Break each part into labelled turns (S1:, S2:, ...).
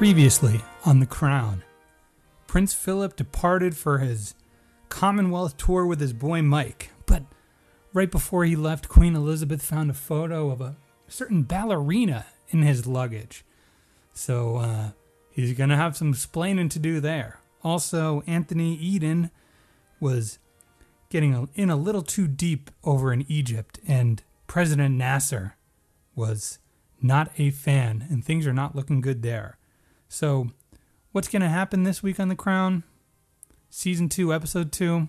S1: Previously on The Crown, Prince Philip departed for his Commonwealth tour with his boy Mike, but right before he left, Queen Elizabeth found a photo of a certain ballerina in his luggage. So uh, he's going to have some explaining to do there. Also, Anthony Eden was getting in a little too deep over in Egypt, and President Nasser was not a fan, and things are not looking good there. So, what's going to happen this week on The Crown? Season 2, Episode 2?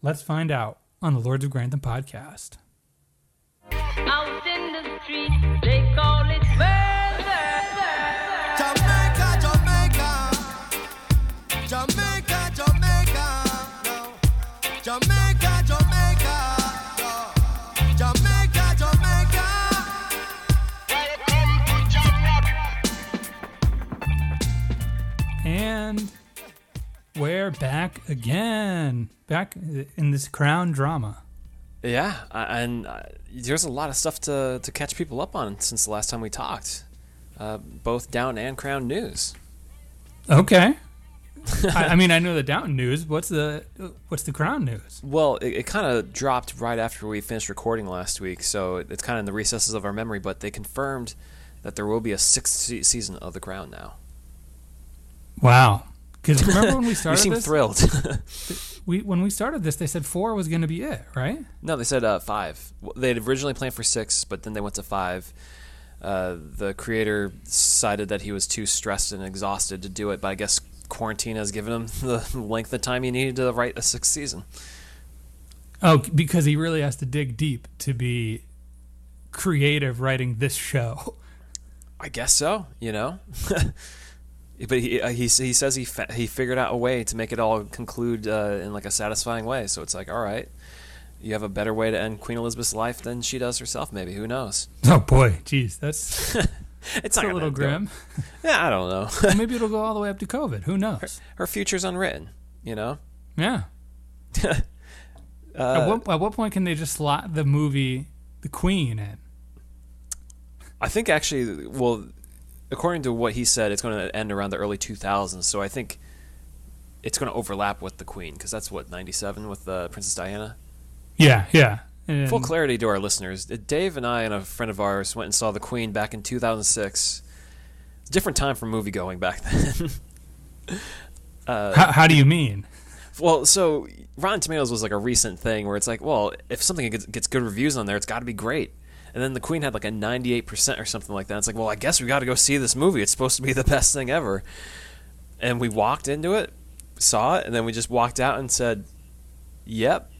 S1: Let's find out on the Lords of Grantham podcast. And we're back again. Back in this Crown drama.
S2: Yeah, and uh, there's a lot of stuff to, to catch people up on since the last time we talked, uh, both Downton and Crown news.
S1: Okay. I, I mean, I know the Downton news. What's the what's the Crown news?
S2: Well, it, it kind of dropped right after we finished recording last week, so it's kind of in the recesses of our memory. But they confirmed that there will be a sixth se- season of The Crown now.
S1: Wow. Because remember when we
S2: You
S1: started
S2: seem
S1: this?
S2: thrilled.
S1: We when we started this, they said four was going to be it, right?
S2: no, they said uh, five. They had originally planned for six, but then they went to five. Uh, the creator decided that he was too stressed and exhausted to do it, but I guess quarantine has given him the length of time he needed to write a sixth season.
S1: Oh, because he really has to dig deep to be creative writing this show.
S2: I guess so. You know, but he uh, he he says he fa- he figured out a way to make it all conclude uh, in like a satisfying way. So it's like, all right, you have a better way to end Queen Elizabeth's life than she does herself. Maybe who knows?
S1: Oh boy, jeez, that's,
S2: It's
S1: a little grim.
S2: Yeah, I don't know.
S1: Well, Maybe it'll go all the way up to COVID. Who knows?
S2: Her future's unwritten. You know.
S1: Yeah.
S2: Uh,
S1: at, what, at what point can they just slot the movie The Queen in?
S2: I think actually, well, according to what he said, it's going to end around the early 2000s. So I think it's going to overlap with the Queen because that's what 97 with uh, Princess Diana.
S1: Yeah, yeah. And-
S2: Full clarity to our listeners. Dave and I and a friend of ours went and saw The Queen back in 2006. Different time for movie going back then.
S1: how, how do you mean?
S2: well, so Rotten Tomatoes was like a recent thing where it's like, well, if something gets, gets good reviews on there, it's got to be great. And then The Queen had like a 98% or something like that. It's like, well, I guess we got to go see this movie. It's supposed to be the best thing ever. And we walked into it, saw it, and then we just walked out and said, yep.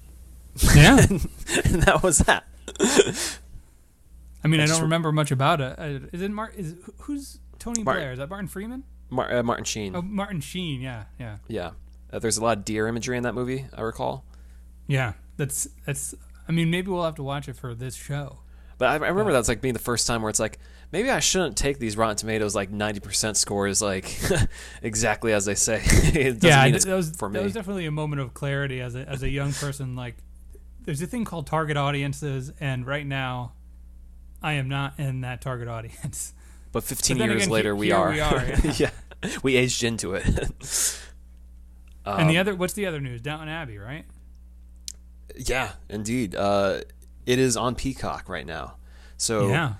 S1: Yeah.
S2: and that was that.
S1: I mean, I,
S2: I
S1: don't remember much about it. Uh, it Martin? Is who's Tony
S2: Martin.
S1: Blair? Is that Martin Freeman?
S2: Mar- uh, Martin Sheen.
S1: Oh, Martin Sheen. Yeah, yeah,
S2: Yeah. Uh, there's a lot of deer imagery in that movie, I recall.
S1: yeah. That's that's. I mean, maybe we'll have to watch it for this show.
S2: But I, I remember that's like being the first time where it's like, maybe I shouldn't take these Rotten Tomatoes like 90% scores like exactly as they say. it doesn't
S1: yeah, that was
S2: for
S1: that was definitely a moment of clarity as a as a young person. Like, there's a thing called target audiences, and right now, I am not in that target audience.
S2: but 15
S1: But
S2: years
S1: again,
S2: later, we are.
S1: we are, yeah.
S2: yeah. We aged into it.
S1: and
S2: Um,
S1: the other, what's the other news? Downton Abbey, right?
S2: yeah, indeed. Uh, it is on Peacock right now. So
S1: yeah.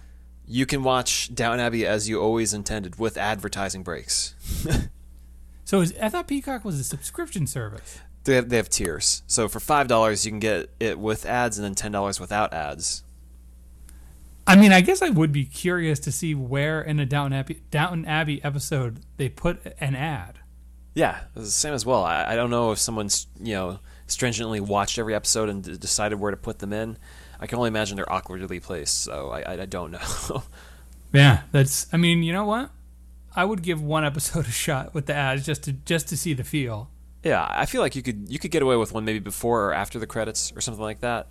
S2: you can watch Downton Abbey as you always intended with advertising breaks.
S1: So is, I thought Peacock was a subscription service.
S2: They have, they have tiers. So for $5, you can get it with ads and then $10 without ads.
S1: I mean, I guess I would be curious to see where in a Downton Abbey, Downton Abbey episode they put an ad.
S2: Yeah, the same as well. I, I don't know if someone's you know stringently watched every episode and d- decided where to put them in. I can only imagine they're awkwardly placed, so I, I, I don't know.
S1: Yeah, that's. I mean, you know what? I would give one episode a shot with the ads just to just to see the feel.
S2: yeah, I feel like you could you could get away with one maybe before or after the credits or something like that.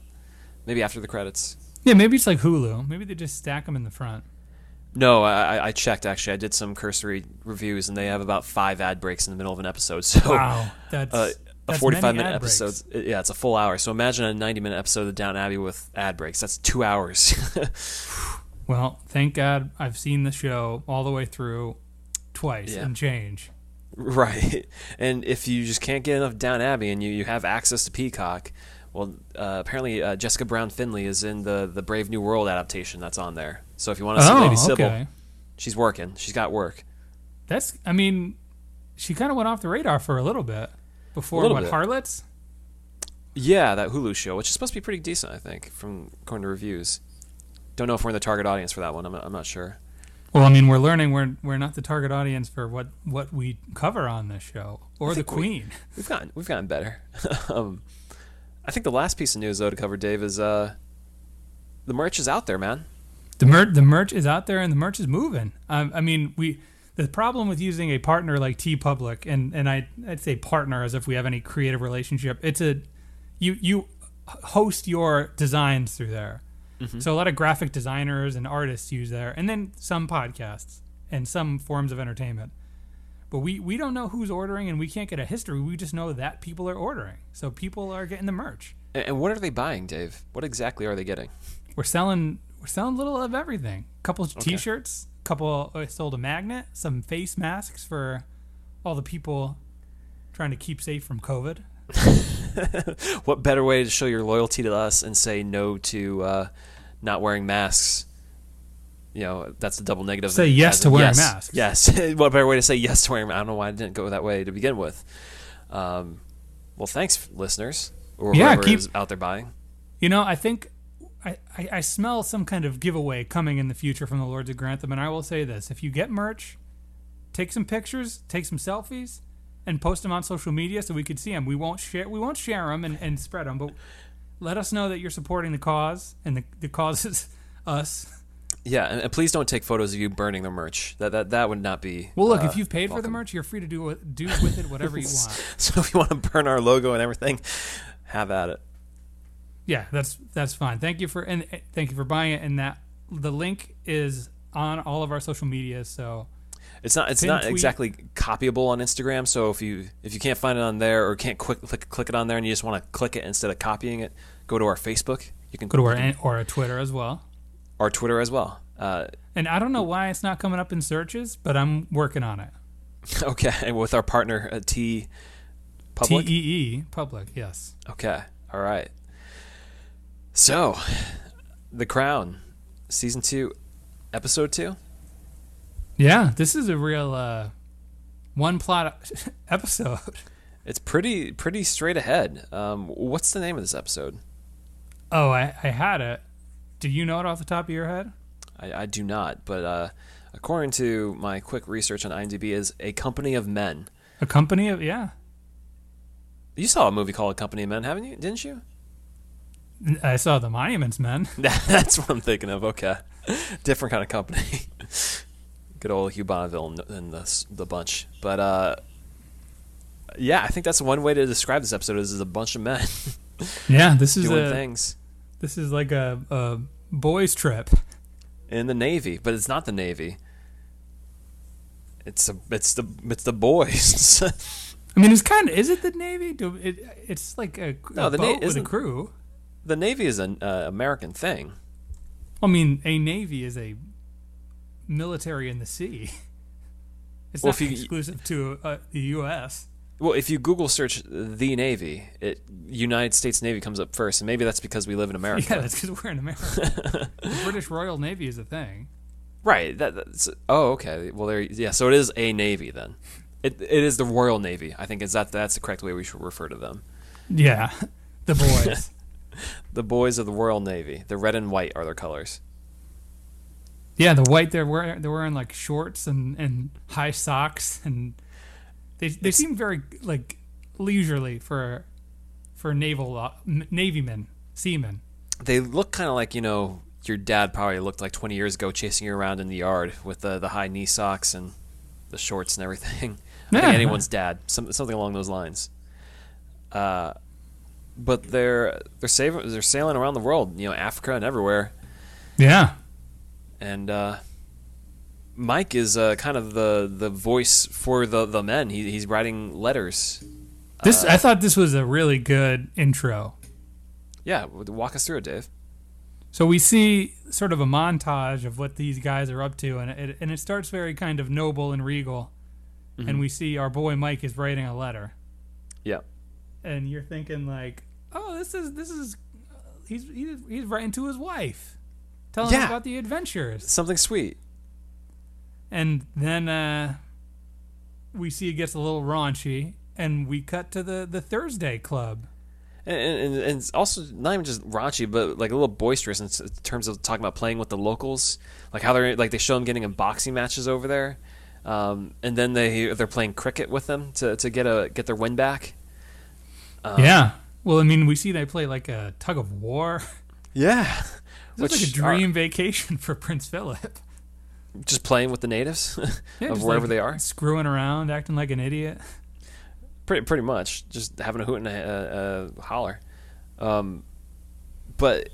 S2: Maybe after the credits.
S1: Yeah, maybe it's like Hulu. Maybe they just stack them in the front.
S2: No, I, I- I checked actually. I did some cursory reviews, and they have about five ad breaks in the middle of an episode. So
S1: Wow, that's
S2: uh, a
S1: that's
S2: 45
S1: many
S2: minute
S1: ad breaks.
S2: episode. Yeah, it's a full hour. So imagine a 90 minute episode of Downton Abbey with ad breaks. That's two hours.
S1: Well, thank God I've seen the show all the way through. twice
S2: Yeah.
S1: and change.
S2: Right. And if you just can't get enough Downton Abbey and you, you have access to Peacock, well, uh, apparently uh, Jessica Brown Findlay is in the, the Brave New World adaptation that's on there. So if you want to see
S1: Oh,
S2: Lady Sybil,
S1: okay.
S2: she's working. She's got work.
S1: That's. I mean, she kind of went off the radar for a little bit before what
S2: bit.
S1: Harlots.
S2: Yeah, that Hulu show, which is supposed to be pretty decent, I think, from according to reviews. Don't know if we're in the target audience for that one. I'm not, I'm not sure.
S1: Well, I mean, we're learning we're we're not the target audience for what what we cover on this show or the
S2: think we-
S1: Queen.
S2: We've gotten we've gotten better. um, I think the last piece of news though to cover, Dave, is uh, the merch is out there, man.
S1: The merch the merch is out there and the merch is moving. Um, I mean, we the problem with using a partner like TeePublic and and I I'd say partner as if we have any creative relationship. It's a you you host your designs through there. Mm-hmm. So a lot of graphic designers and artists use there, and then some podcasts and some forms of entertainment. But we we don't know who's ordering, and we can't get a history. We just know that people are ordering, so people are getting the merch.
S2: And, what are they buying, Dave? What exactly are they getting?
S1: We're selling we're selling a little of everything. A couple of t-shirts, couple I sold a magnet, some face masks for all the people trying to keep safe from COVID.
S2: What better way to show your loyalty to us and say no to uh, not wearing masks? You know, that's the double negative.
S1: Say yes to wearing
S2: yes.
S1: masks.
S2: Yes. what better way to say yes to wearing? I don't know why I didn't go that way to begin with. Um, well, thanks, listeners, or
S1: Yeah,
S2: whoever
S1: keep-
S2: is out there buying.
S1: You know, I think I, I, I smell some kind of giveaway coming in the future from the Lords of Grantham, and I will say this: if you get merch, take some pictures, take some selfies, and post them on social media so we could see them. We won't share we won't share them and, and spread them, but let us know that you're supporting the cause and the the cause is us.
S2: Yeah, and, and please don't take photos of you burning the merch. That that that would not be.
S1: Well, look,
S2: uh,
S1: if you've paid for the merch, you're free to do do with it whatever you want.
S2: So if you want to burn our logo and everything, have at it.
S1: Yeah, that's that's fine. Thank you for and uh, thank you for buying it. And that the link is on all of our social media. So
S2: It's not. It's
S1: Pin
S2: not
S1: tweet.
S2: exactly copyable on Instagram. So if you if you can't find it on there or can't quick click, click it on there and you just want to click it instead of copying it, go to our Facebook. You can
S1: go to our
S2: can-
S1: or our Twitter as well.
S2: our Twitter as well. Uh,
S1: And I don't know why it's not coming up in searches, but I'm working on it.
S2: okay, and with our partner uh, T Public.
S1: T E E public, yes.
S2: Okay, all right. So, The Crown, season two, episode two.
S1: Yeah, this is a real uh, one plot episode.
S2: It's pretty pretty straight ahead. Um, what's the name of this episode?
S1: Oh, I, I had it. Do you know it off the top of your head?
S2: I, I do not, but uh, according to my quick research on IMDb, is a company of men.
S1: A company of yeah.
S2: You saw a movie called A Company of Men, haven't you? Didn't you?
S1: I saw the Monuments Men.
S2: That's what I'm thinking of. Okay, different kind of company. Good old Hugh Bonneville and- and the the bunch. But uh, yeah, I think that's one way to describe this episode is, is a bunch of men
S1: Yeah, this is
S2: doing
S1: a
S2: things
S1: this is like a, a boys trip.
S2: in the Navy, but it's not the Navy. It's a, it's the it's the boys.
S1: I mean, it's kind of is it the Navy? Do it, it's like a,
S2: No,
S1: a
S2: the Na-
S1: boat with a crew.
S2: The Navy is an uh, American thing.
S1: I mean, a navy is a military in the sea. It's
S2: Well,
S1: not
S2: you-
S1: exclusive to uh, the U.S.
S2: Well, if you Google search the Navy, it United States Navy comes up first, and maybe that's because we live in America.
S1: Yeah, that's because we're in America. the British Royal Navy is a thing.
S2: Right. That, that's oh okay. Well, there. Yeah. So it is a navy then. It it is the Royal Navy. I think is that that's the correct way we should refer to them.
S1: Yeah, the boys.
S2: The boys of the Royal Navy. The red and white are their colors.
S1: yeah, the white they're wearing they're wearing like shorts and, and high socks and they they seem very like leisurely for for naval uh, n- navymen seamen.
S2: They look kind of like you know your dad probably looked like 20 years ago chasing you around in the yard with the the high knee socks and the shorts and everything. I think anyone's dad, some, something along those lines. Uh, but they're they're saving, they're sailing around the world, you know, Africa and everywhere.
S1: Yeah,
S2: and uh, Mike is uh, kind of the the voice for the the men. He, he's writing letters.
S1: this I thought this was a really good intro.
S2: Yeah, walk us through it, Dave.
S1: So we see sort of a montage of what these guys are up to, and it, and it starts very kind of noble and regal.
S2: Mm-hmm.
S1: And we see our boy Mike is writing a letter,
S2: Yeah.
S1: and you're thinking like, this is this is he's he's, he's writing to his wife, telling her about the adventures.
S2: Something sweet.
S1: And then uh, we see it gets a little raunchy, and we cut to the the Thursday Club.
S2: And, and, and it's also not even just raunchy, but like a little boisterous in terms of talking about playing with the locals, like how they're like they show them getting in boxing matches over there, um, and then they they're playing cricket with them to, to get a get their win back. Um,
S1: yeah. Well, I mean, we see they play like a tug of war.
S2: Yeah,
S1: It's like a dream vacation for Prince Philip.
S2: just playing with the natives
S1: Yeah,
S2: of wherever
S1: like,
S2: they are.
S1: Screwing around, acting like an idiot.
S2: Pretty pretty much, just having a hoot and a, a, a holler. Um, but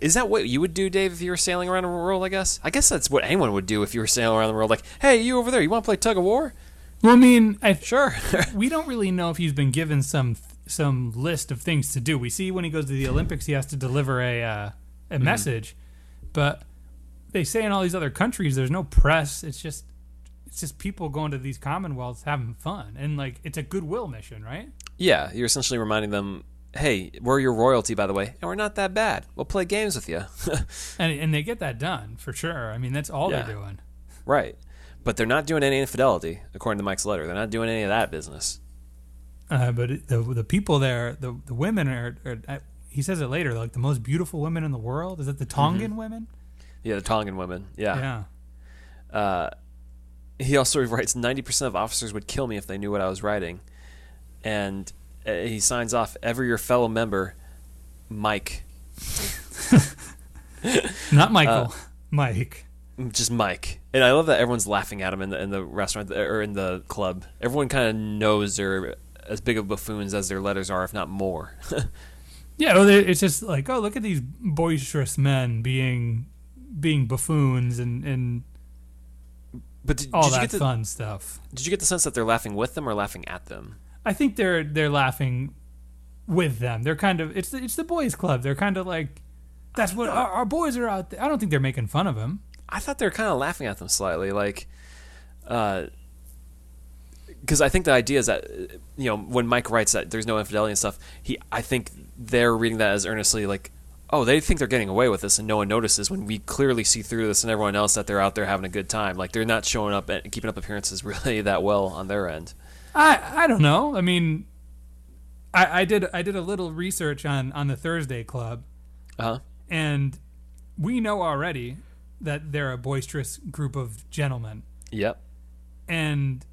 S2: is that what you would do, Dave, if you were sailing around the world? I guess. I guess that's what anyone would do if you were sailing around the world. Like, hey, you over there, you want to play tug of war?
S1: Well, I mean, I,
S2: Sure.
S1: we don't really know if he's been given some some list of things to do. We see when he goes to the Olympics, he has to deliver a uh, a
S2: Mm-hmm.
S1: message, but they say in all these other countries, there's no press. It's just it's just people going to these commonwealths having fun, and like it's a goodwill mission, right?
S2: yeah, you're essentially reminding them, hey, we're your royalty, by the way, and we're not that bad. We'll play games with you.
S1: And and they get that done for sure. I mean, that's all
S2: Yeah.
S1: they're doing.
S2: right. But they're not doing any infidelity, according to Mike's letter. They're not doing any of that business.
S1: Uh, but it- the the people there, the the women are, are uh, he says it later, like the most beautiful women in the world. Is it the Tongan women?
S2: Yeah, the Tongan women.
S1: Yeah.
S2: Uh, he also writes 90% of officers would kill me if they knew what I was writing. And uh, he signs off, ever your fellow member, Mike.
S1: Not Michael,
S2: Uh,
S1: Mike.
S2: Just Mike. And I love that everyone's laughing at him in the, in the restaurant or in the club. Everyone kind of knows they're as big of buffoons as their letters are, if not more.
S1: Yeah, well, it's just like, oh, look at these boisterous men being being buffoons and and
S2: but did,
S1: all
S2: did you
S1: that
S2: get the,
S1: fun stuff.
S2: did you get the sense that they're laughing with them or laughing at them?
S1: I think they're they're laughing with them. They're kind of it's the, it's the boys' club. They're kind of like that's what our, our boys are out there. I don't think they're making fun of him.
S2: I thought they were kind of laughing at them slightly, like, because I think the idea is that uh, you know when Mike writes that there's no infidelity and stuff, he I think they're reading that as earnestly like, oh, they think they're getting away with this and no one notices when we clearly see through this and everyone else that they're out there having a good time. Like they're not showing up and keeping up appearances really that well on their end.
S1: I I don't know. I mean, I I did I did a little research on on the Thursday Club,
S2: Uh huh.
S1: and we know already that they're a boisterous group of gentlemen.
S2: Yep.
S1: and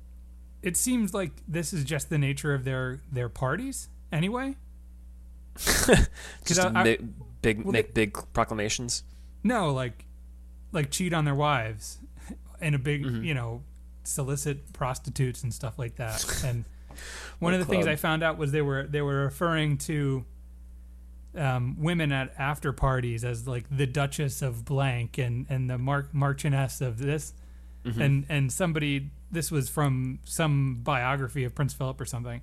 S1: it seems like this is just the nature of their their parties anyway.
S2: Just
S1: I- I-
S2: make big
S1: well,
S2: make big proclamations.
S1: No, like like cheat on their wives and a big
S2: Mm-hmm.
S1: you know solicit prostitutes and stuff like that. And one
S2: What
S1: of the things? I found out was they were they were referring to um, women at after parties as like the Duchess of blank and and the Mar- Marchioness of this,
S2: Mm-hmm.
S1: and and somebody this was from some biography of Prince Philip or something.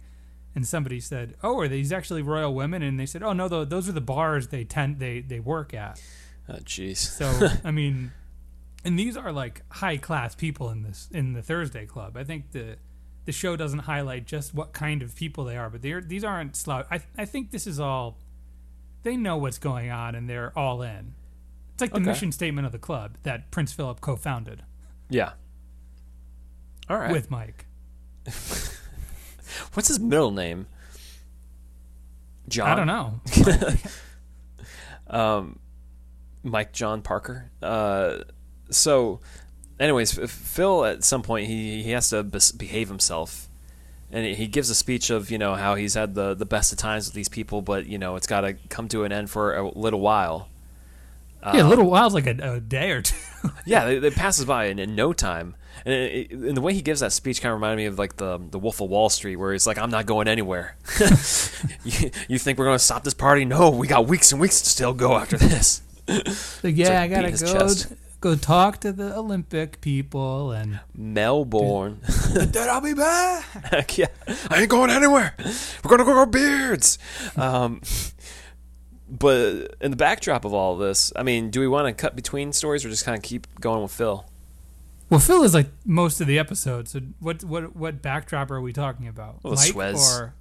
S1: And somebody said, "Oh, are these actually royal women?" And they said, "Oh no, tho- those are the bars they tend they they work at."
S2: Oh, jeez.
S1: So I mean, and these are like high class people in this in the Thursday Club. I think the the show doesn't highlight just what kind of people they are, but they're these aren't slouch. I I think this is all they know what's going on and they're all in. It's like the
S2: Okay.
S1: mission statement of the club that Prince Philip co-founded
S2: Yeah. All right.
S1: with Mike.
S2: What's his middle name? John.
S1: I don't know.
S2: um, Mike John Parker. Uh, so, anyways, Phil at some point he he has to bes- behave himself, and he- gives a speech of you know how he's had the the best of times with these people, but you know it's got to come to an end for a little while.
S1: yeah, a uh, little while's like a, a day or two.
S2: Yeah, it, it passes by in, in no time. And, it, and the way he gives that speech kind of reminded me of like the the Wolf of Wall Street, where he's like, "I'm not going anywhere. you, you think we're going to stop this party? No, we got weeks and weeks to still go after this."
S1: yeah,
S2: like
S1: I gotta go
S2: chest.
S1: Go talk to the Olympic people and
S2: Melbourne.
S1: then I'll be back.
S2: Heck yeah, I ain't going anywhere. We're gonna grow our beards. Um, but in the backdrop of all of this, I mean, do we want to cut between stories or just kind of keep going with Phil?
S1: Well, Phil is like most of the episodes. So what what what backdrop are we talking about?
S2: Well, the
S1: Mike
S2: Suez.
S1: or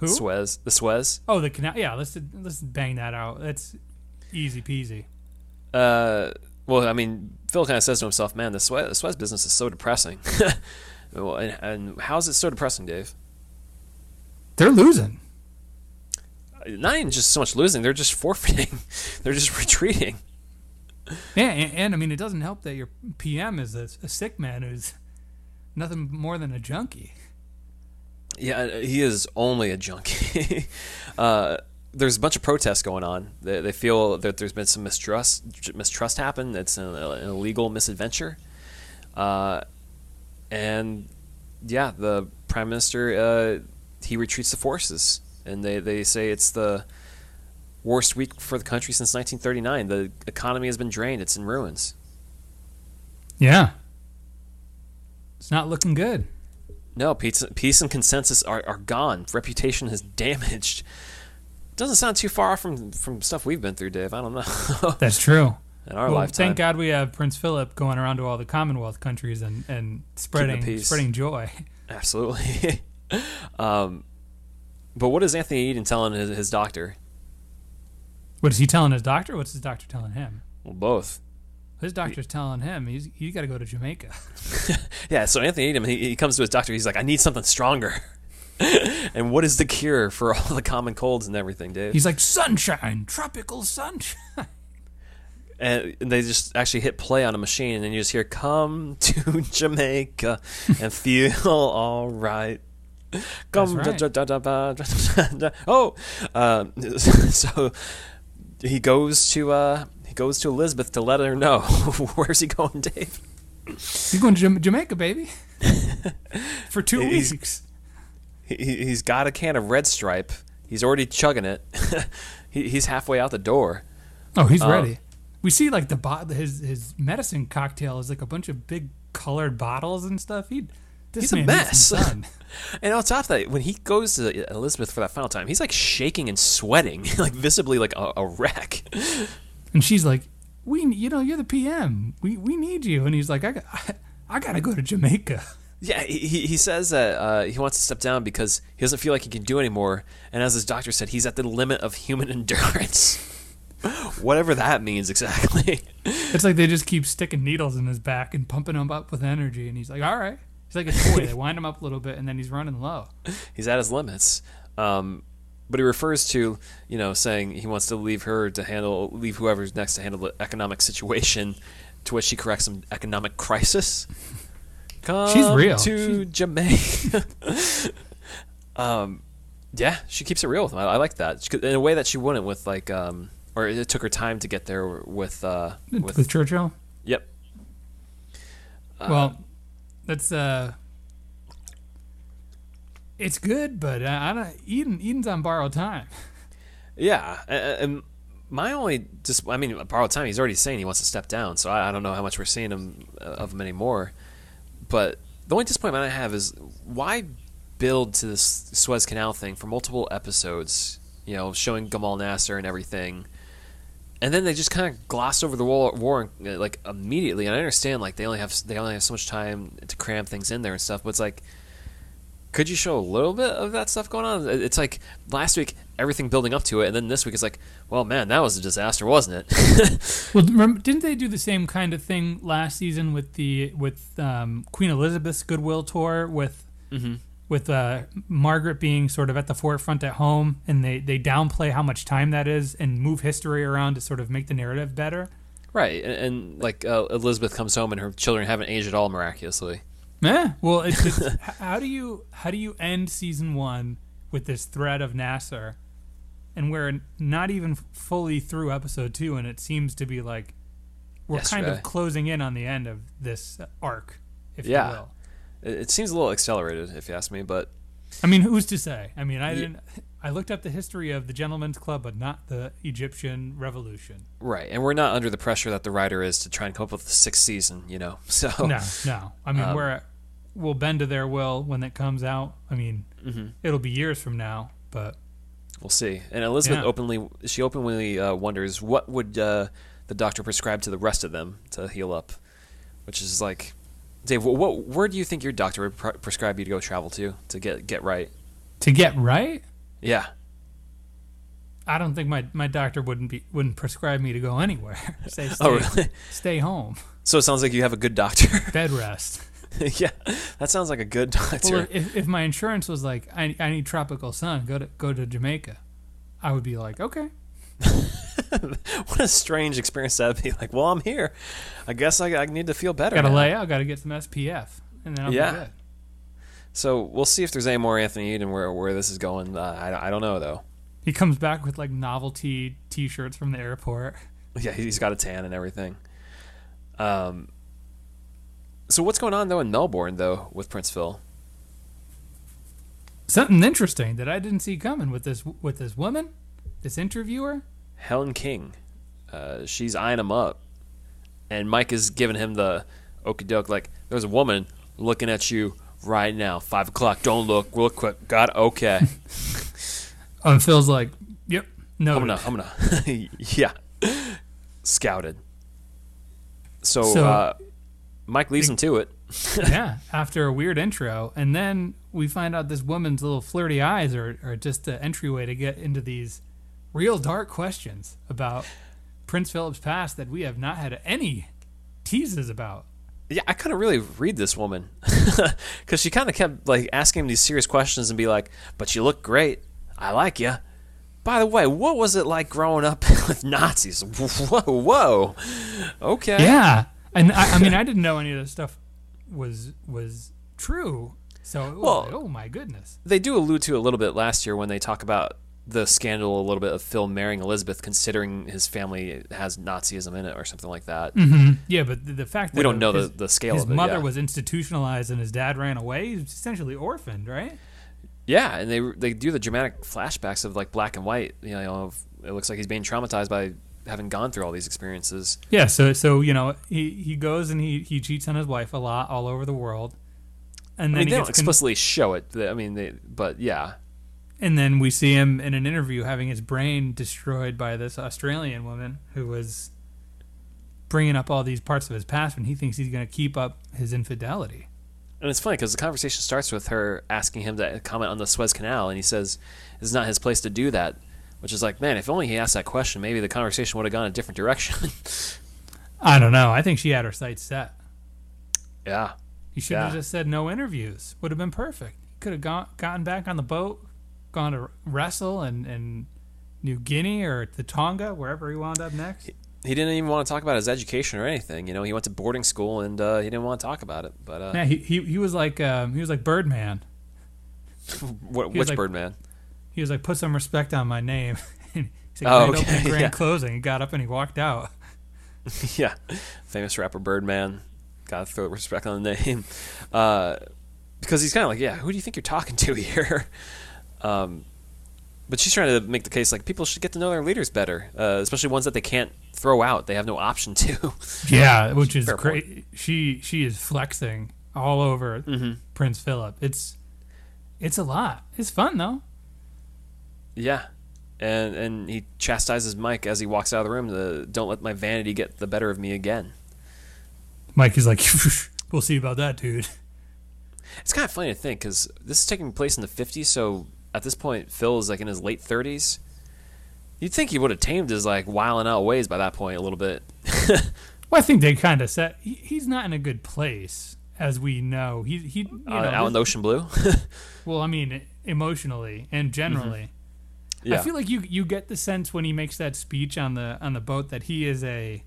S1: who?
S2: Suez, the Suez.
S1: Oh, the canal. Yeah, let's let's bang that out. That's easy peasy.
S2: Uh, well, I mean, Phil kind of says to himself, "Man, the Suez, the Suez business is so depressing." well, and, and how is it so depressing, Dave?
S1: They're losing.
S2: Not even just so much losing; they're just forfeiting. they're just retreating.
S1: Yeah, and, and I mean, it doesn't help that your PM is a, a sick man who's nothing more than a junkie.
S2: Yeah, he is only a junkie. uh, there's a bunch of protests going on. They, they feel that there's been some mistrust mistrust happen. It's an, an illegal misadventure, uh, and yeah, the prime minister uh, he retreats the forces, and they, they say it's the worst week for the country since 1939. The economy has been drained. It's in ruins.
S1: Yeah, it's not looking good.
S2: No, peace, peace and consensus are, are gone. Reputation is damaged. Doesn't sound too far off from from stuff we've been through, Dave. I don't know.
S1: That's true.
S2: In our
S1: Well,
S2: lifetime.
S1: thank God we have Prince Philip going around to all the Commonwealth countries and, and spreading spreading joy.
S2: Absolutely. um, but what is Anthony Eden telling his, his doctor?
S1: What is he telling his doctor? What's his doctor telling him?
S2: Well, both.
S1: His doctor's telling him he's you got to go to Jamaica.
S2: Yeah, so Anthony Eden, he, he comes to his doctor. He's like, I need something stronger. and what is the cure for all the common colds and everything, Dave?
S1: He's like sunshine, tropical sunshine.
S2: and they just actually hit play on a machine, and then you just hear "Come to Jamaica and feel all right." Come,
S1: right.
S2: da- da- da- oh, uh, so he goes to uh, he goes to Elizabeth to let her know where's he going, Dave.
S1: He's going to Jamaica, baby, for two
S2: He's-
S1: weeks.
S2: He, he's got a can of Red Stripe. He's already chugging it. he, he's halfway out the door.
S1: Oh, he's
S2: Uh,
S1: ready. We see like the bot his his medicine cocktail is like a bunch of big colored bottles and stuff. He
S2: He's a
S1: man needs some
S2: mess. And on top of that, when he goes to Elizabeth for that final time, he's like shaking and sweating, like visibly like a, a wreck.
S1: and she's like, "We, you know, you're the PM. We we need you." And he's like, "I got, I, got to go to Jamaica."
S2: Yeah, he, he says that uh, he wants to step down because he doesn't feel like he can do anymore. And as his doctor said, he's at the limit of human endurance. Whatever that means exactly.
S1: It's like they just keep sticking needles in his back and pumping him up with energy, and he's like, "All right." He's like a toy. they wind him up a little bit, and then he's running low.
S2: he's at his limits. Um, but he refers to, you know, saying he wants to leave her to handle, leave whoever's next to handle the economic situation, to which she corrects him, economic crisis. Come
S1: She's real.
S2: to Jamaica. um, yeah, she keeps it real with him. I, I like that She in a way that she wouldn't with like, um, or it took her time to get there with, uh,
S1: With,
S2: with,
S1: Churchill.
S2: yep. Uh,
S1: Well, that's uh, it's good, but uh, I don't. Eden Eden's on borrowed time.
S2: Yeah, and my only just I mean, borrowed time. He's already saying he wants to step down, so I, I don't know how much we're seeing him uh, of him anymore. But the only disappointment I have is why build to this Suez Canal thing for multiple episodes, you know, showing Gamal Nasser and everything, and then they just kind of gloss over the war, like immediately. And I understand like they only have they only have so much time to cram things in there and stuff, but it's like could you show a little bit of that stuff going on? It's like last week everything building up to it, and then this week it's like, well, man, that was a disaster, wasn't it?
S1: Well, remember, didn't they do the same kind of thing last season with the with um, Queen Elizabeth's Goodwill tour with with uh, Margaret being sort of at the forefront at home, and they they downplay how much time that is and move history around to sort of make the narrative better.
S2: right, and, and like uh, Elizabeth comes home and her children haven't aged at all miraculously.
S1: Yeah. Well, it's, it's how do you how do you end season one with this threat of Nasser, and we're not even fully through episode two, and it seems to be like we're kind
S2: Yesterday.
S1: of closing in on the end of this arc, if
S2: Yeah.
S1: you will.
S2: It, it seems a little accelerated, if you ask me, but
S1: I mean, who's to say? I mean, I
S2: Ye-
S1: didn't. I looked up the history of the Gentlemen's Club, but not the Egyptian Revolution.
S2: right, and we're not under the pressure that the writer is to try and come up with the sixth season, you know. So
S1: No, no. I mean,
S2: Um,
S1: we're we'll bend to their will when it comes out. I mean,
S2: Mm-hmm.
S1: it'll be years from now, but
S2: We'll see. And Elizabeth
S1: Yeah.
S2: openly, she openly uh, wonders what would uh, the doctor prescribe to the rest of them to heal up, which is like, Dave, what, what where do you think your doctor would pre- prescribe you to go travel to to get get right?
S1: To get right,
S2: Yeah,
S1: I don't think my, my doctor wouldn't be wouldn't prescribe me to go anywhere. Say oh, stay,
S2: Oh, really?
S1: stay home,
S2: So it sounds like you have a good doctor.
S1: bed rest.
S2: yeah, that sounds like a good doctor.
S1: Well, if, if my insurance was like, I, I need tropical sun, go to go to Jamaica, I would be like, okay.
S2: what a strange experience that'd be. Like, well, I'm here. I guess I, I need to feel better.
S1: Got to lay out, got to get some SPF, and then I'll
S2: Yeah.
S1: be good.
S2: So we'll see if there's any more Anthony Eden where where this is going. Uh, I I don't know though.
S1: He comes back with like novelty T-shirts from the airport.
S2: Yeah, he's got a tan and everything. Um. So what's going on though in Melbourne though with Prince Phil?
S1: Something interesting that I didn't see coming with this with this woman, this interviewer.
S2: Helen King, uh, she's eyeing him up, and Mike is giving him the okey doke like there's a woman looking at you right now. Five o'clock. Don't look. Real quick. Got it? okay.
S1: Oh, and Phil's like, yep, no.
S2: I'm gonna. I'm gonna. yeah. Scouted. So,
S1: So-
S2: uh, Mike leads him to it.
S1: yeah, after a weird intro, and then we find out this woman's little flirty eyes are, are just the entryway to get into these real dark questions about Prince Philip's past that we have not had any teases about.
S2: Yeah, I couldn't really read this woman because she kind of kept like asking him these serious questions and be like, "But you look great. I like you." By the way, what was it like growing up with Nazis? Whoa, whoa. Okay.
S1: Yeah, and I, I mean, I didn't know any of this stuff was was true. So
S2: Well-
S1: like, oh my goodness.
S2: They do allude to a little bit last year when they talk about the scandal a little bit of Phil marrying Elizabeth, considering his family has Nazism in it or something like that. Mm-hmm.
S1: Yeah, but the, fact that
S2: We don't know
S1: his,
S2: the, the scale
S1: his
S2: of it.
S1: mother
S2: yeah.
S1: was institutionalized and his dad ran away, he's essentially orphaned, right?
S2: Yeah, and they they do the dramatic flashbacks of like black and white. You know, it looks like he's being traumatized by having gone through all these experiences.
S1: Yeah, so so you know he, he goes and he, he cheats on his wife a lot all over the world, and
S2: I
S1: then
S2: mean,
S1: he
S2: they don't
S1: gets con-
S2: explicitly show it. I mean, they, but yeah,
S1: and then we see him in an interview having his brain destroyed by this Australian woman who was bringing up all these parts of his past, and he thinks he's going to keep up his infidelity.
S2: and it's funny because the conversation starts with her asking him to comment on the Suez Canal, and he says it's not his place to do that. Which is like, man, if only he asked that question, maybe the conversation would have gone a different direction.
S1: I don't know. I think she had her sights set.
S2: yeah,
S1: He should have just said no interviews. Would have been perfect. He could have gone, gotten back on the boat, gone to wrestle in, in New Guinea or the Tonga, wherever he wound up next.
S2: he didn't even want to talk about his education or anything. You know, he went to boarding school and uh, he didn't want to talk about it. But uh,
S1: Yeah, he, he, he was like um, he was like Birdman.
S2: what, which
S1: like-
S2: Birdman?
S1: He was like, put some respect on my name. he said,
S2: Oh,
S1: grand
S2: okay,
S1: opening, grand
S2: yeah.
S1: closing. He got up and he walked out.
S2: yeah, famous rapper Birdman. Gotta throw respect on the name, uh, because he's kind of like, yeah, who do you think you're talking to here? Um, but she's trying to make the case like people should get to know their leaders better, uh, especially ones that they can't throw out. They have no option to.
S1: Yeah, which is
S2: Fair
S1: great. She she is flexing all over
S2: Mm-hmm.
S1: Prince Philip. It's it's a lot. It's fun though.
S2: yeah, and and he chastises Mike as he walks out of the room. To, Don't let my vanity get the better of me again.
S1: Mike is like, we'll see about that, dude.
S2: It's kind of funny to think because this is taking place in the 50s, so at this point, Phil is like in his late 30s. You'd think he would have tamed his like wiling out ways by that point a little bit.
S1: Well, I think they kind of said he, he's not in a good place, as we know. He he you know,
S2: uh, out in
S1: this-
S2: Ocean Blue.
S1: well, I mean, emotionally and generally.
S2: yeah.
S1: I feel like you you get the sense when he makes that speech on the on the boat that he is a